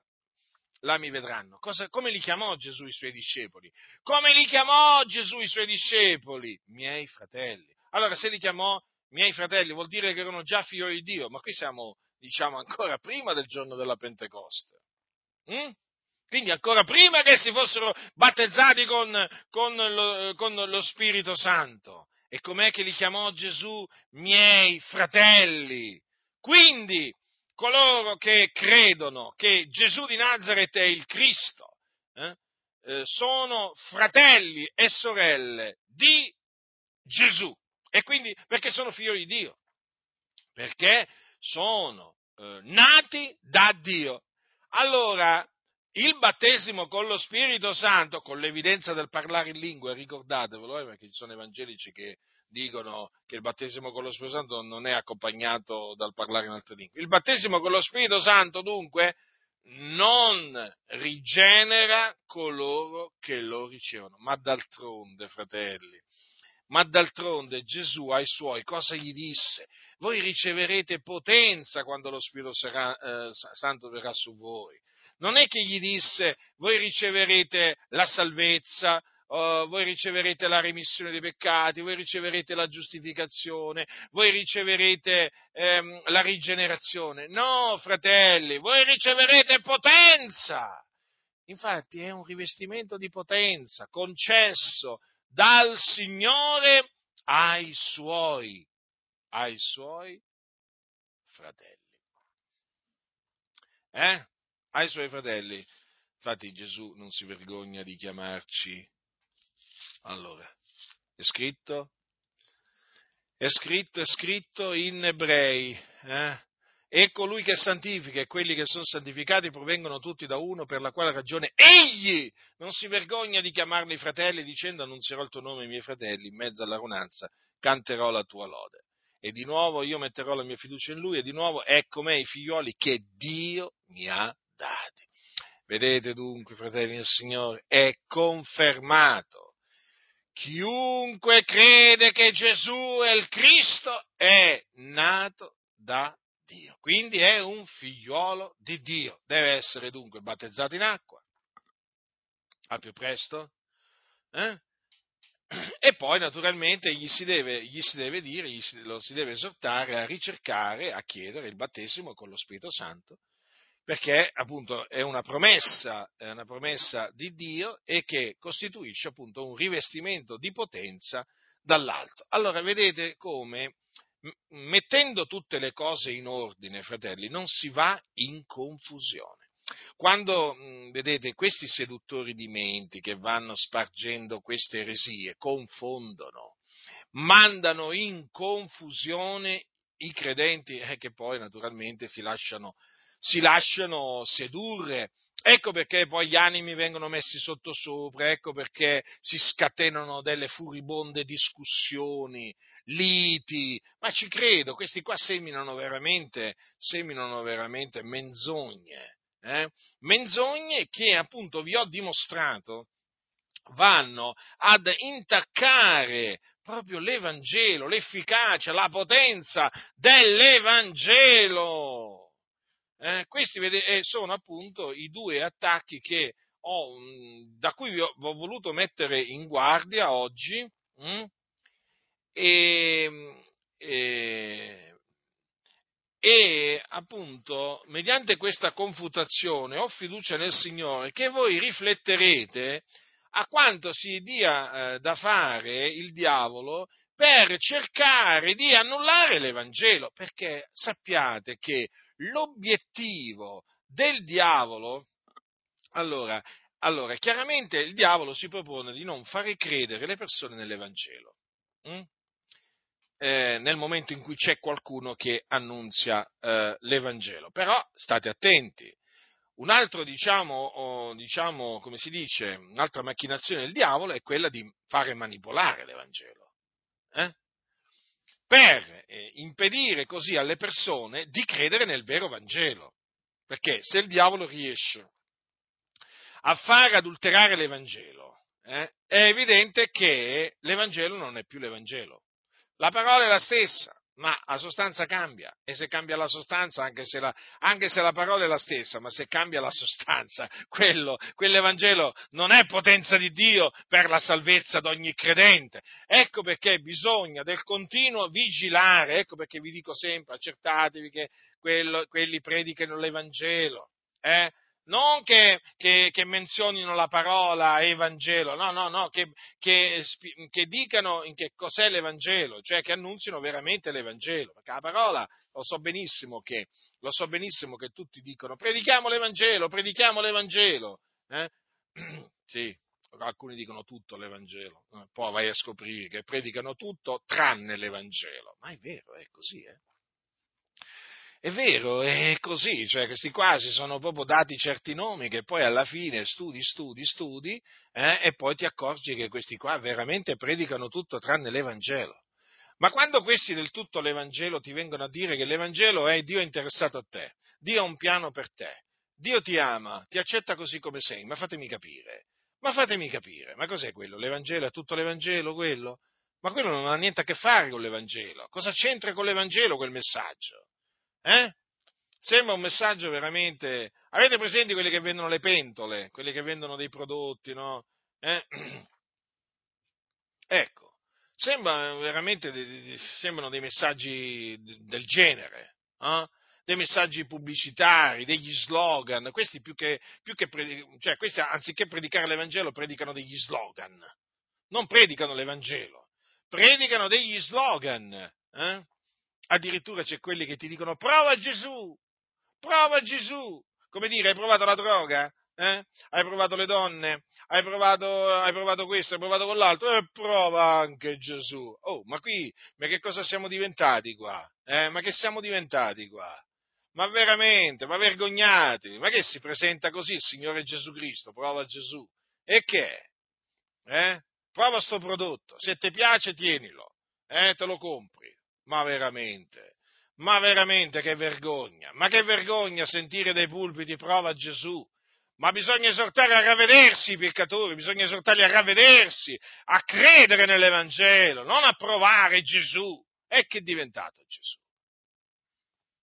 là mi vedranno. Cosa, come li chiamò Gesù i suoi discepoli? Come li chiamò Gesù i suoi discepoli? Miei fratelli. Allora, se li chiamò miei fratelli, vuol dire che erano già figli di Dio, ma qui siamo, diciamo, ancora prima del giorno della Pentecoste. Mm? Quindi ancora prima che si fossero battezzati con, con, lo, con lo Spirito Santo. E com'è che li chiamò Gesù miei fratelli? Quindi coloro che credono che Gesù di Nazareth è il Cristo, eh, eh, sono fratelli e sorelle di Gesù. E quindi perché sono figli di Dio? Perché sono eh, nati da Dio. Allora, il battesimo con lo Spirito Santo, con l'evidenza del parlare in lingue, ricordatevelo, eh, perché ci sono evangelici che dicono che il battesimo con lo Spirito Santo non è accompagnato dal parlare in altre lingue. Il battesimo con lo Spirito Santo, dunque, non rigenera coloro che lo ricevono. Ma d'altronde, fratelli, ma d'altronde Gesù ai suoi cosa gli disse? Voi riceverete potenza quando lo Spirito eh, Santo verrà su voi. Non è che gli disse voi riceverete la salvezza, oh, voi riceverete la remissione dei peccati, voi riceverete la giustificazione, voi riceverete ehm, la rigenerazione. No, fratelli, voi riceverete potenza. Infatti è un rivestimento di potenza concesso dal Signore ai suoi, ai suoi fratelli. Eh? Ai suoi fratelli. Infatti Gesù non si vergogna di chiamarci allora, è scritto? È scritto, è scritto in ebrei. Eh? E colui che santifica e quelli che sono santificati provengono tutti da uno, per la quale ragione egli non si vergogna di chiamarli fratelli, dicendo annunzierò il tuo nome ai miei fratelli, in mezzo alla ronanza canterò la tua lode. E di nuovo io metterò la mia fiducia in lui, e di nuovo ecco me i figlioli che Dio mi ha dati. Vedete dunque, fratelli del Signore, è confermato Chiunque crede che Gesù è il Cristo è nato da Dio, quindi è un figliuolo di Dio, deve essere dunque battezzato in acqua, al più presto, eh? e poi naturalmente gli si deve, gli si deve dire, si, lo si deve esortare a ricercare, a chiedere il battesimo con lo Spirito Santo perché appunto è una promessa, è una promessa di Dio e che costituisce appunto un rivestimento di potenza dall'alto. Allora vedete come mettendo tutte le cose in ordine, fratelli, non si va in confusione. Quando, vedete, questi seduttori di menti che vanno spargendo queste eresie confondono, mandano in confusione i credenti e che poi naturalmente si lasciano si lasciano sedurre. Ecco perché poi gli animi vengono messi sottosopra, ecco perché si scatenano delle furibonde discussioni, liti, ma ci credo, questi qua seminano veramente, seminano veramente menzogne, eh? menzogne che appunto vi ho dimostrato vanno ad intaccare proprio l'Evangelo, l'efficacia, la potenza dell'Evangelo. Eh, questi vede, sono appunto i due attacchi ho, mm, da cui vi ho, vi ho, voluto mettere in guardia oggi mh? Mm, e, e, e appunto mediante questa confutazione ho fiducia nel Signore che voi rifletterete a quanto si dia eh, da fare il diavolo per cercare di annullare l'Evangelo, perché sappiate che l'obiettivo del diavolo, allora, allora chiaramente il diavolo si propone di non fare credere le persone nell'Evangelo. Hm? Eh, nel momento in cui c'è qualcuno che annunzia eh, l'Evangelo. Però state attenti, un altro, diciamo, diciamo, come si dice, un'altra macchinazione del diavolo è quella di fare manipolare l'Evangelo. Eh? Per eh, impedire così alle persone di credere nel vero Vangelo. Perché se il diavolo riesce a far adulterare l'Evangelo, eh, è evidente che l'Evangelo non è più l'Evangelo. La parola è la stessa, ma la sostanza cambia e se cambia la sostanza, anche se la, anche se la, parola è la stessa, ma se cambia la sostanza, (laughs) quello, quell'Evangelo non è potenza di Dio per la salvezza di ogni credente. Ecco perché bisogna del continuo vigilare, ecco perché vi dico sempre, accertatevi che quello, quelli predicano l'Evangelo. Eh? Non che, che, che, menzionino la parola Evangelo, no, no, no, che, che, dicano in che cos'è l'Evangelo, cioè che annunzino veramente l'Evangelo, perché la parola lo so benissimo che, so benissimo tutti dicono predichiamo l'Evangelo, predichiamo l'Evangelo, eh? (clears throat) sì, alcuni dicono tutto l'Evangelo, eh? poi vai a scoprire che predicano tutto tranne l'Evangelo, ma è vero, è così, eh? È vero, è così, cioè questi qua si sono proprio dati certi nomi che poi alla fine studi, studi, studi eh, e poi ti accorgi che questi qua veramente predicano tutto tranne l'Evangelo. Ma quando questi del tutto l'Evangelo ti vengono a dire che l'Evangelo è Dio interessato a te, Dio ha un piano per te, Dio ti ama, ti accetta così come sei, ma fatemi capire, ma fatemi capire, ma cos'è quello? L'Evangelo è tutto l'Evangelo quello? Ma quello non ha niente a che fare con l'Evangelo. Cosa c'entra con l'Evangelo quel messaggio? Eh? Sembra un messaggio veramente... Avete presenti quelli che vendono le pentole, quelli che vendono dei prodotti, no? Eh? (clears throat) Ecco, sembra veramente, sembrano dei messaggi del genere, eh? dei messaggi pubblicitari, degli slogan, questi più che, più che cioè questi anziché predicare l'Evangelo predicano degli slogan, non predicano l'Evangelo, predicano degli slogan. Eh? Addirittura c'è quelli che ti dicono prova Gesù, prova Gesù. Come dire, hai provato la droga? Eh? Hai provato le donne? Hai provato, hai provato questo, hai provato quell'altro? E prova anche Gesù. Oh, ma qui, ma che cosa siamo diventati qua? Eh? Ma che siamo diventati qua? Ma veramente, ma vergognati, ma che si presenta così il Signore Gesù Cristo? Prova Gesù. E che? Eh? Prova sto prodotto, se ti piace tienilo, eh? te lo compri. Ma veramente, ma veramente che vergogna, ma che vergogna sentire dai pulpiti prova Gesù. Ma bisogna esortare a ravvedersi i peccatori, bisogna esortarli a ravvedersi, a credere nell'Evangelo, non a provare Gesù. E che è diventato Gesù?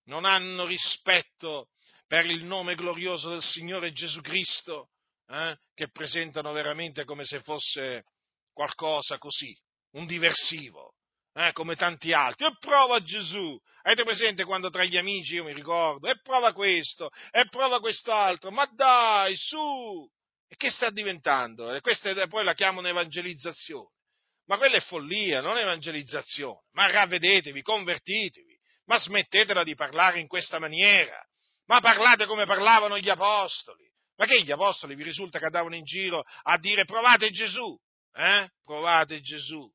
Non hanno rispetto per il nome glorioso del Signore Gesù Cristo, eh, che presentano veramente come se fosse qualcosa così, un diversivo eh, come tanti altri, e prova Gesù. Avete presente quando tra gli amici io mi ricordo, e prova questo, e prova quest'altro, ma dai, su! E che sta diventando? E questa poi la chiamano evangelizzazione. Ma quella è follia, non evangelizzazione. Ma ravvedetevi, convertitevi, ma smettetela di parlare in questa maniera. Ma parlate come parlavano gli apostoli. Ma che gli apostoli vi risulta che andavano in giro a dire provate Gesù? Eh? Provate Gesù.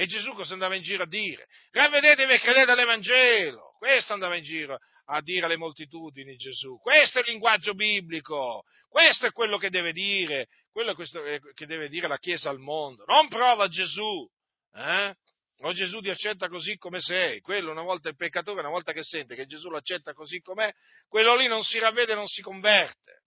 E Gesù cosa andava in giro a dire? Ravvedetevi e credete all'Evangelo. Questo andava in giro a dire alle moltitudini Gesù. Questo è il linguaggio biblico. Questo è quello che deve dire, quello che deve dire la Chiesa al mondo. Non prova Gesù. Eh? O Gesù ti accetta così come sei. Quello una volta il peccatore, una volta che sente che Gesù lo accetta così com'è, quello lì non si ravvede, non si converte.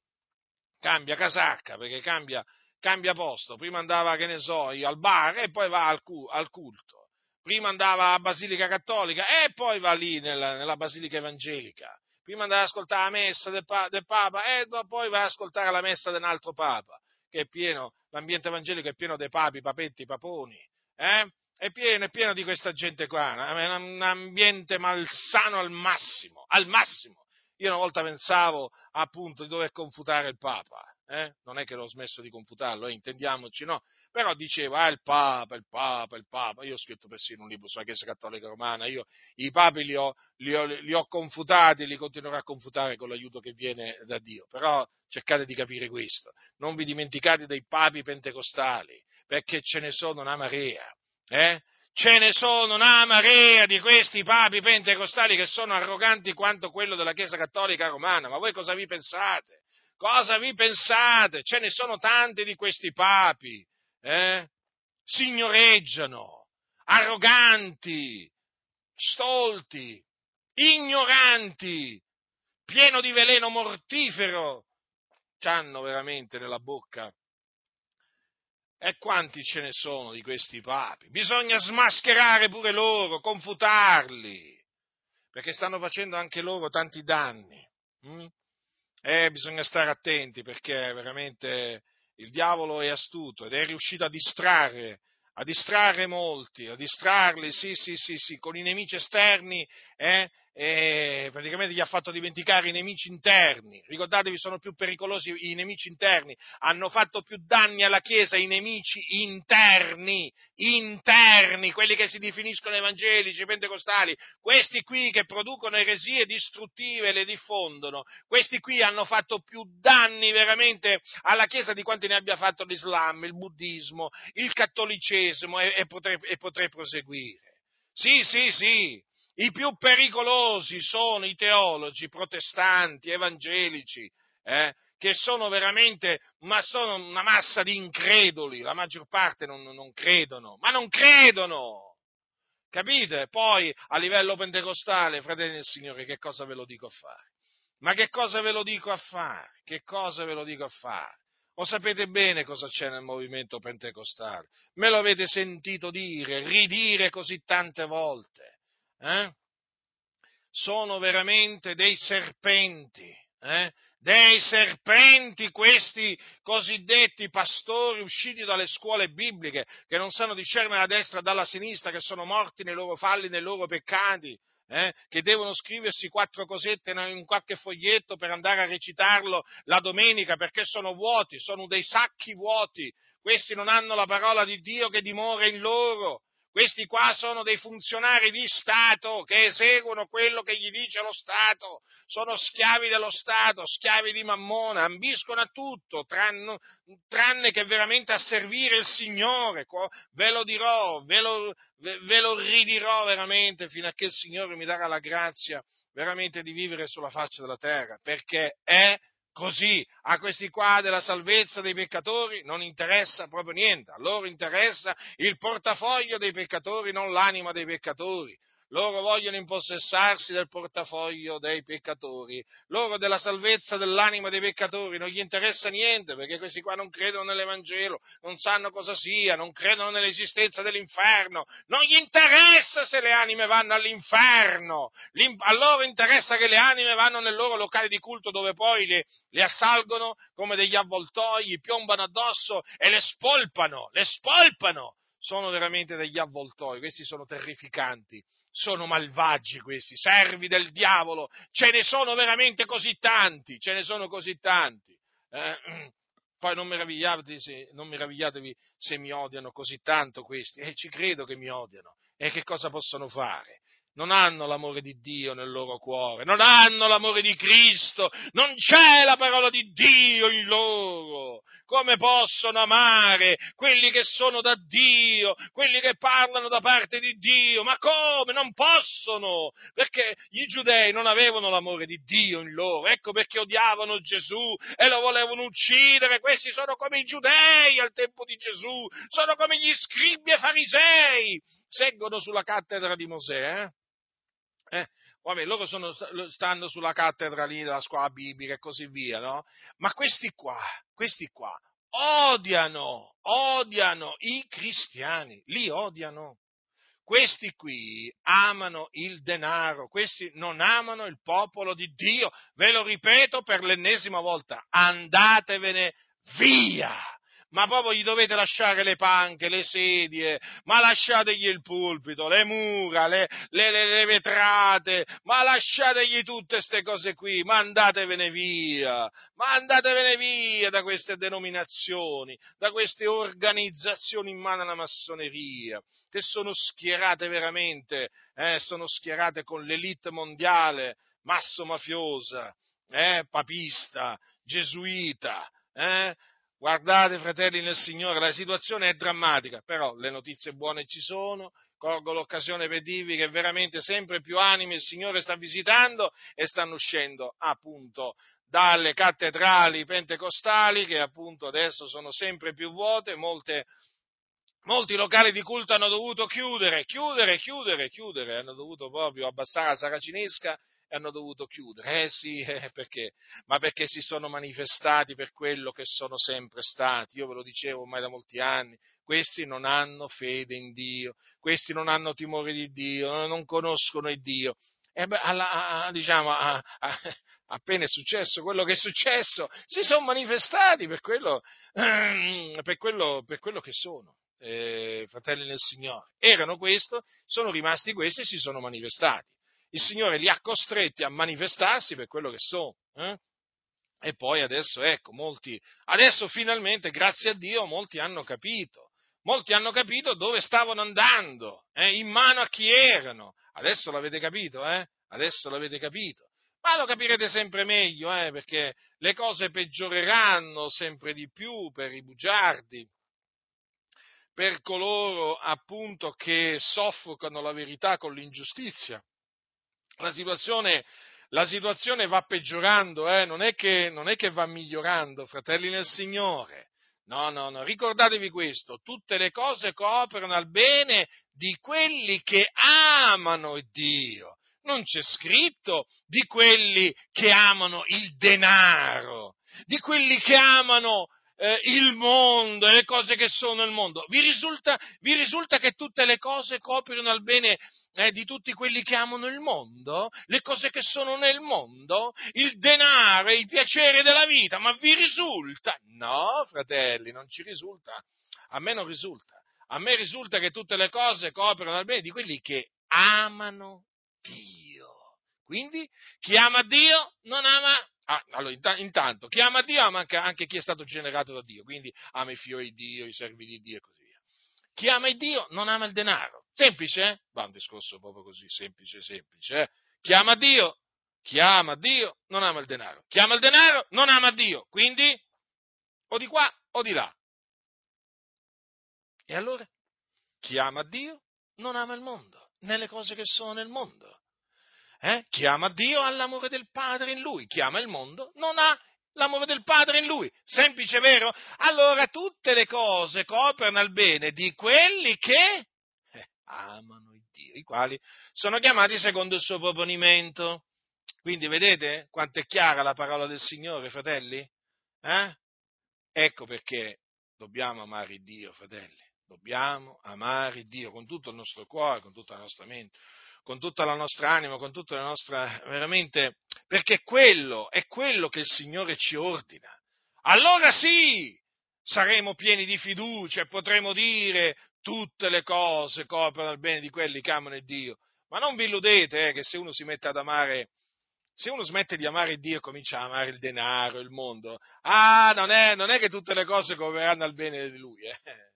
Cambia casacca, perché cambia cambia posto, prima andava, che ne so, io, al bar e poi va al, cu- al culto, prima andava a Basilica Cattolica e poi va lì nella, nella Basilica Evangelica, prima andava ad ascoltare la messa del, pa- del Papa e poi va ad ascoltare la messa di un altro Papa, che è pieno, l'ambiente evangelico è pieno dei papi, papetti, paponi, eh? È pieno, è pieno di questa gente qua, un ambiente malsano al massimo, al massimo. Io una volta pensavo appunto di dover confutare il Papa, eh? non è che l'ho smesso di confutarlo, eh? intendiamoci, no? Però diceva, ah, il Papa, il Papa, il Papa. Io ho scritto persino un libro sulla Chiesa Cattolica Romana, io i papi li ho, li ho, li ho confutati e li continuerò a confutare con l'aiuto che viene da Dio. Però cercate di capire questo, non vi dimenticate dei papi pentecostali, perché ce ne sono una marea, eh? Ce ne sono una marea di questi papi pentecostali che sono arroganti quanto quello della Chiesa Cattolica Romana, ma voi cosa vi pensate? Cosa vi pensate? Ce ne sono tanti di questi papi, eh? Signoreggiano, arroganti, stolti, ignoranti, pieno di veleno mortifero, c'hanno veramente nella bocca. E quanti ce ne sono di questi papi? Bisogna smascherare pure loro, confutarli, perché stanno facendo anche loro tanti danni. Hm? Eh, bisogna stare attenti perché veramente il diavolo è astuto ed è riuscito a distrarre, a distrarre molti, a distrarli, sì, sì, sì, sì, con i nemici esterni, eh, e praticamente gli ha fatto dimenticare i nemici interni. Ricordatevi, sono più pericolosi i nemici interni, hanno fatto più danni alla Chiesa i nemici interni, interni, quelli che si definiscono evangelici, pentecostali, questi qui che producono eresie distruttive e le diffondono, questi qui hanno fatto più danni veramente alla Chiesa di quanti ne abbia fatto l'Islam, il buddismo, il cattolicesimo e, e, potrei, e potrei proseguire. Sì, sì, sì, i più pericolosi sono i teologi protestanti, evangelici, eh, che sono veramente ma sono una massa di increduli, la maggior parte non, non credono, ma non credono! Capite? Poi a livello pentecostale, fratelli del Signore, che cosa ve lo dico a fare? Ma che cosa ve lo dico a fare? Che cosa ve lo dico a fare? Lo sapete bene cosa c'è nel movimento pentecostale. Me lo avete sentito dire, ridire così tante volte eh? sono veramente dei serpenti, eh? dei serpenti questi cosiddetti pastori usciti dalle scuole bibliche che non sanno discernere la destra dalla sinistra, che sono morti nei loro falli, nei loro peccati, eh, che devono scriversi quattro cosette in qualche foglietto per andare a recitarlo la domenica perché sono vuoti, sono dei sacchi vuoti. Questi non hanno la parola di Dio che dimora in loro. Questi qua sono dei funzionari di Stato che eseguono quello che gli dice lo Stato, sono schiavi dello Stato, schiavi di Mammona, ambiscono a tutto, tranne, tranne che veramente a servire il Signore. Ve lo dirò, ve lo, ve lo ridirò veramente fino a che il Signore mi darà la grazia veramente di vivere sulla faccia della terra, perché è Così a questi qua della salvezza dei peccatori non interessa proprio niente, a loro interessa il portafoglio dei peccatori, non l'anima dei peccatori loro vogliono impossessarsi del portafoglio dei peccatori, loro della salvezza dell'anima dei peccatori. Non gli interessa niente perché questi qua non credono nell'Evangelo, non sanno cosa sia, non credono nell'esistenza dell'inferno, non gli interessa se le anime vanno all'inferno, a loro interessa che le anime vanno nel loro locale di culto dove poi le, le assalgono come degli avvoltoi, piombano addosso e le spolpano, le spolpano. Sono veramente degli avvoltoi, questi sono terrificanti, sono malvagi questi, servi del diavolo, ce ne sono veramente così tanti, ce ne sono così tanti. Eh, poi non meravigliatevi, se, non meravigliatevi se mi odiano così tanto questi, e eh, ci credo che mi odiano, e che cosa possono fare? Non hanno l'amore di Dio nel loro cuore, non hanno l'amore di Cristo, non c'è la parola di Dio in loro. Come possono amare quelli che sono da Dio, quelli che parlano da parte di Dio? Ma come? Non possono, perché gli giudei non avevano l'amore di Dio in loro, ecco perché odiavano Gesù e lo volevano uccidere. Questi sono come i giudei al tempo di Gesù, sono come gli scribi e farisei, seggono sulla cattedra di Mosè. Eh? Eh? Vabbè, loro sono, stanno sulla cattedra lì della scuola biblica e così via, no? Ma questi qua, questi qua, odiano, odiano i cristiani, li odiano. Questi qui amano il denaro, questi non amano il popolo di Dio. Ve lo ripeto per l'ennesima volta, andatevene via, ma proprio gli dovete lasciare le panche, le sedie, ma lasciategli il pulpito, le mura, le, le, le, le vetrate, ma lasciategli tutte queste cose qui, ma andatevene via, ma andatevene via da queste denominazioni, da queste organizzazioni in mano alla massoneria, che sono schierate veramente, eh, sono schierate con l'elite mondiale, masso mafiosa, eh, papista, gesuita, eh? Guardate, fratelli nel Signore, la situazione è drammatica, però le notizie buone ci sono, colgo l'occasione per dirvi che veramente sempre più anime il Signore sta visitando e stanno uscendo appunto dalle cattedrali pentecostali che appunto adesso sono sempre più vuote, molte, molti locali di culto hanno dovuto chiudere, chiudere, chiudere, chiudere, hanno dovuto proprio abbassare la saracinesca e hanno dovuto chiudere. Eh sì, (laughs) eh, perché? Ma perché si sono manifestati per quello che sono sempre stati. Io ve lo dicevo ormai da molti anni. Questi non hanno fede in Dio, questi non hanno timore di Dio, non conoscono il Dio. E beh, alla, a, diciamo, a, (laughs) appena è successo quello che è successo, si sono manifestati per quello, per quello, per quello che sono. Eh, fratelli nel Signore, erano questo, sono rimasti questi e si sono manifestati il Signore li ha costretti a manifestarsi per quello che sono. Eh? E poi adesso, ecco, molti, adesso finalmente, grazie a Dio, molti hanno capito, molti hanno capito dove stavano andando, eh? in mano a chi erano. Adesso l'avete capito, eh? Adesso l'avete capito. Ma lo capirete sempre meglio, eh? perché le cose peggioreranno sempre di più per i bugiardi, per coloro appunto che soffocano la verità con l'ingiustizia la situazione, la situazione va peggiorando, eh? non, è che, non è che va migliorando, fratelli nel Signore. No, no, no, ricordatevi questo, tutte le cose cooperano al bene di quelli che amano Dio. Non c'è scritto di quelli che amano il denaro, di quelli che amano eh, il mondo e le cose che sono nel mondo. Vi risulta, vi risulta che tutte le cose cooperano al bene eh, di tutti quelli che amano il mondo, le cose che sono nel mondo, il denaro i piaceri della vita, ma vi risulta? No, fratelli, non ci risulta. A me non risulta. A me risulta che tutte le cose cooperano al bene di quelli che amano Dio. Quindi chi ama Dio non ama Ah, allora, intanto, chi ama Dio ama anche, chi è stato generato da Dio, quindi ama i fiori di Dio, i servi di Dio e così via. Chi ama il Dio non ama il denaro. Semplice? Eh? Va un discorso proprio così, semplice, semplice. Eh? Chi ama Dio, chi ama Dio non ama il denaro. Chi ama il denaro non ama Dio. Quindi o di qua o di là. E allora? Chi ama Dio non ama il mondo, né le cose che sono nel mondo. Eh? Chi ama Dio ha l'amore del Padre in lui, chi ama il mondo non ha l'amore del Padre in lui. Semplice, vero? Allora tutte le cose cooperano al bene di quelli che eh, amano Dio, i quali sono chiamati secondo il suo proponimento. Quindi vedete quanto è chiara la parola del Signore, fratelli? Eh? Ecco perché dobbiamo amare Dio, fratelli. Dobbiamo amare Dio con tutto il nostro cuore, con tutta la nostra mente, con tutta la nostra anima, con tutta la nostra, veramente, perché quello è quello che il Signore ci ordina. Allora sì, saremo pieni di fiducia e potremo dire tutte le cose coprono il bene di quelli che amano Dio. Ma non vi illudete eh, che se uno si mette ad amare, se uno smette di amare Dio e comincia a amare il denaro, il mondo, ah, non è, non è che tutte le cose coopereranno al bene di lui. Eh.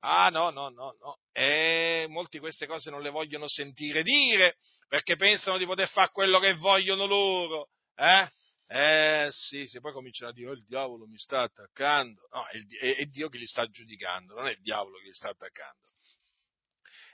Ah, no, no, no, no. E molti queste cose non le vogliono sentire dire perché pensano di poter fare quello che vogliono loro. Eh? Eh sì, se poi cominciano a dire oh, il diavolo mi sta attaccando, no, è, è, è Dio che li sta giudicando, non è il diavolo che li sta attaccando.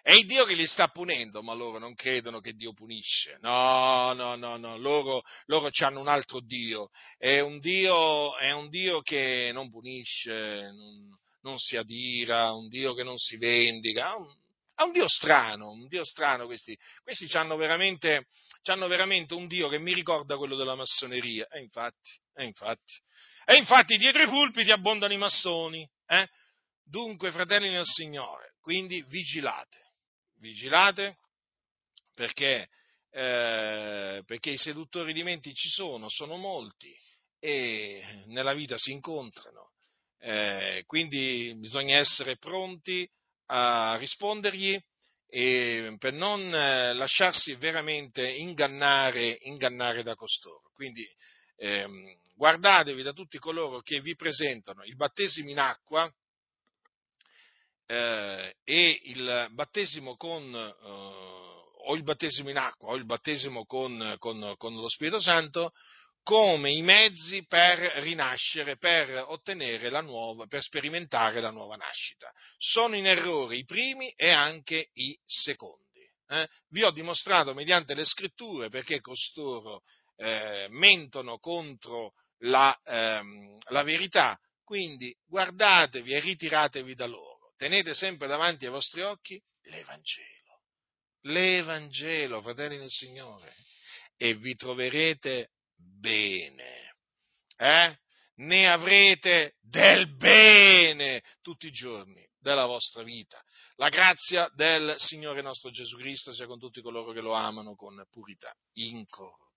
È il Dio che li sta punendo, ma loro non credono che Dio punisce. No, no, no, no, loro, loro hanno un altro Dio. È un Dio, è un Dio che non punisce, non, non si adira, un Dio che non si vendica, un, è un Dio strano, un Dio strano questi, questi hanno veramente, veramente un Dio che mi ricorda quello della massoneria, e infatti, e infatti, e infatti dietro i pulpiti abbondano i massoni, eh? dunque fratelli nel Signore, quindi vigilate, vigilate perché, eh, perché i seduttori di menti ci sono, sono molti e nella vita si incontrano Eh, quindi bisogna essere pronti a rispondergli e per non eh, lasciarsi veramente ingannare, ingannare da costoro. Quindi ehm, guardatevi da tutti coloro che vi presentano il battesimo in acqua eh, e il battesimo con eh, o il battesimo in acqua o il battesimo con, con, con lo Spirito Santo come i mezzi per rinascere, per ottenere la nuova, per sperimentare la nuova nascita. Sono in errore i primi e anche i secondi. Eh? Vi ho dimostrato mediante le scritture perché costoro eh, mentono contro la, ehm, la verità, quindi guardatevi e ritiratevi da loro. Tenete sempre davanti ai vostri occhi l'Evangelo l'Evangelo, fratelli del Signore, e vi troverete bene. Eh? Ne avrete del bene tutti i giorni della vostra vita. La grazia del Signore nostro Gesù Cristo sia con tutti coloro che lo amano con purità incorrotta.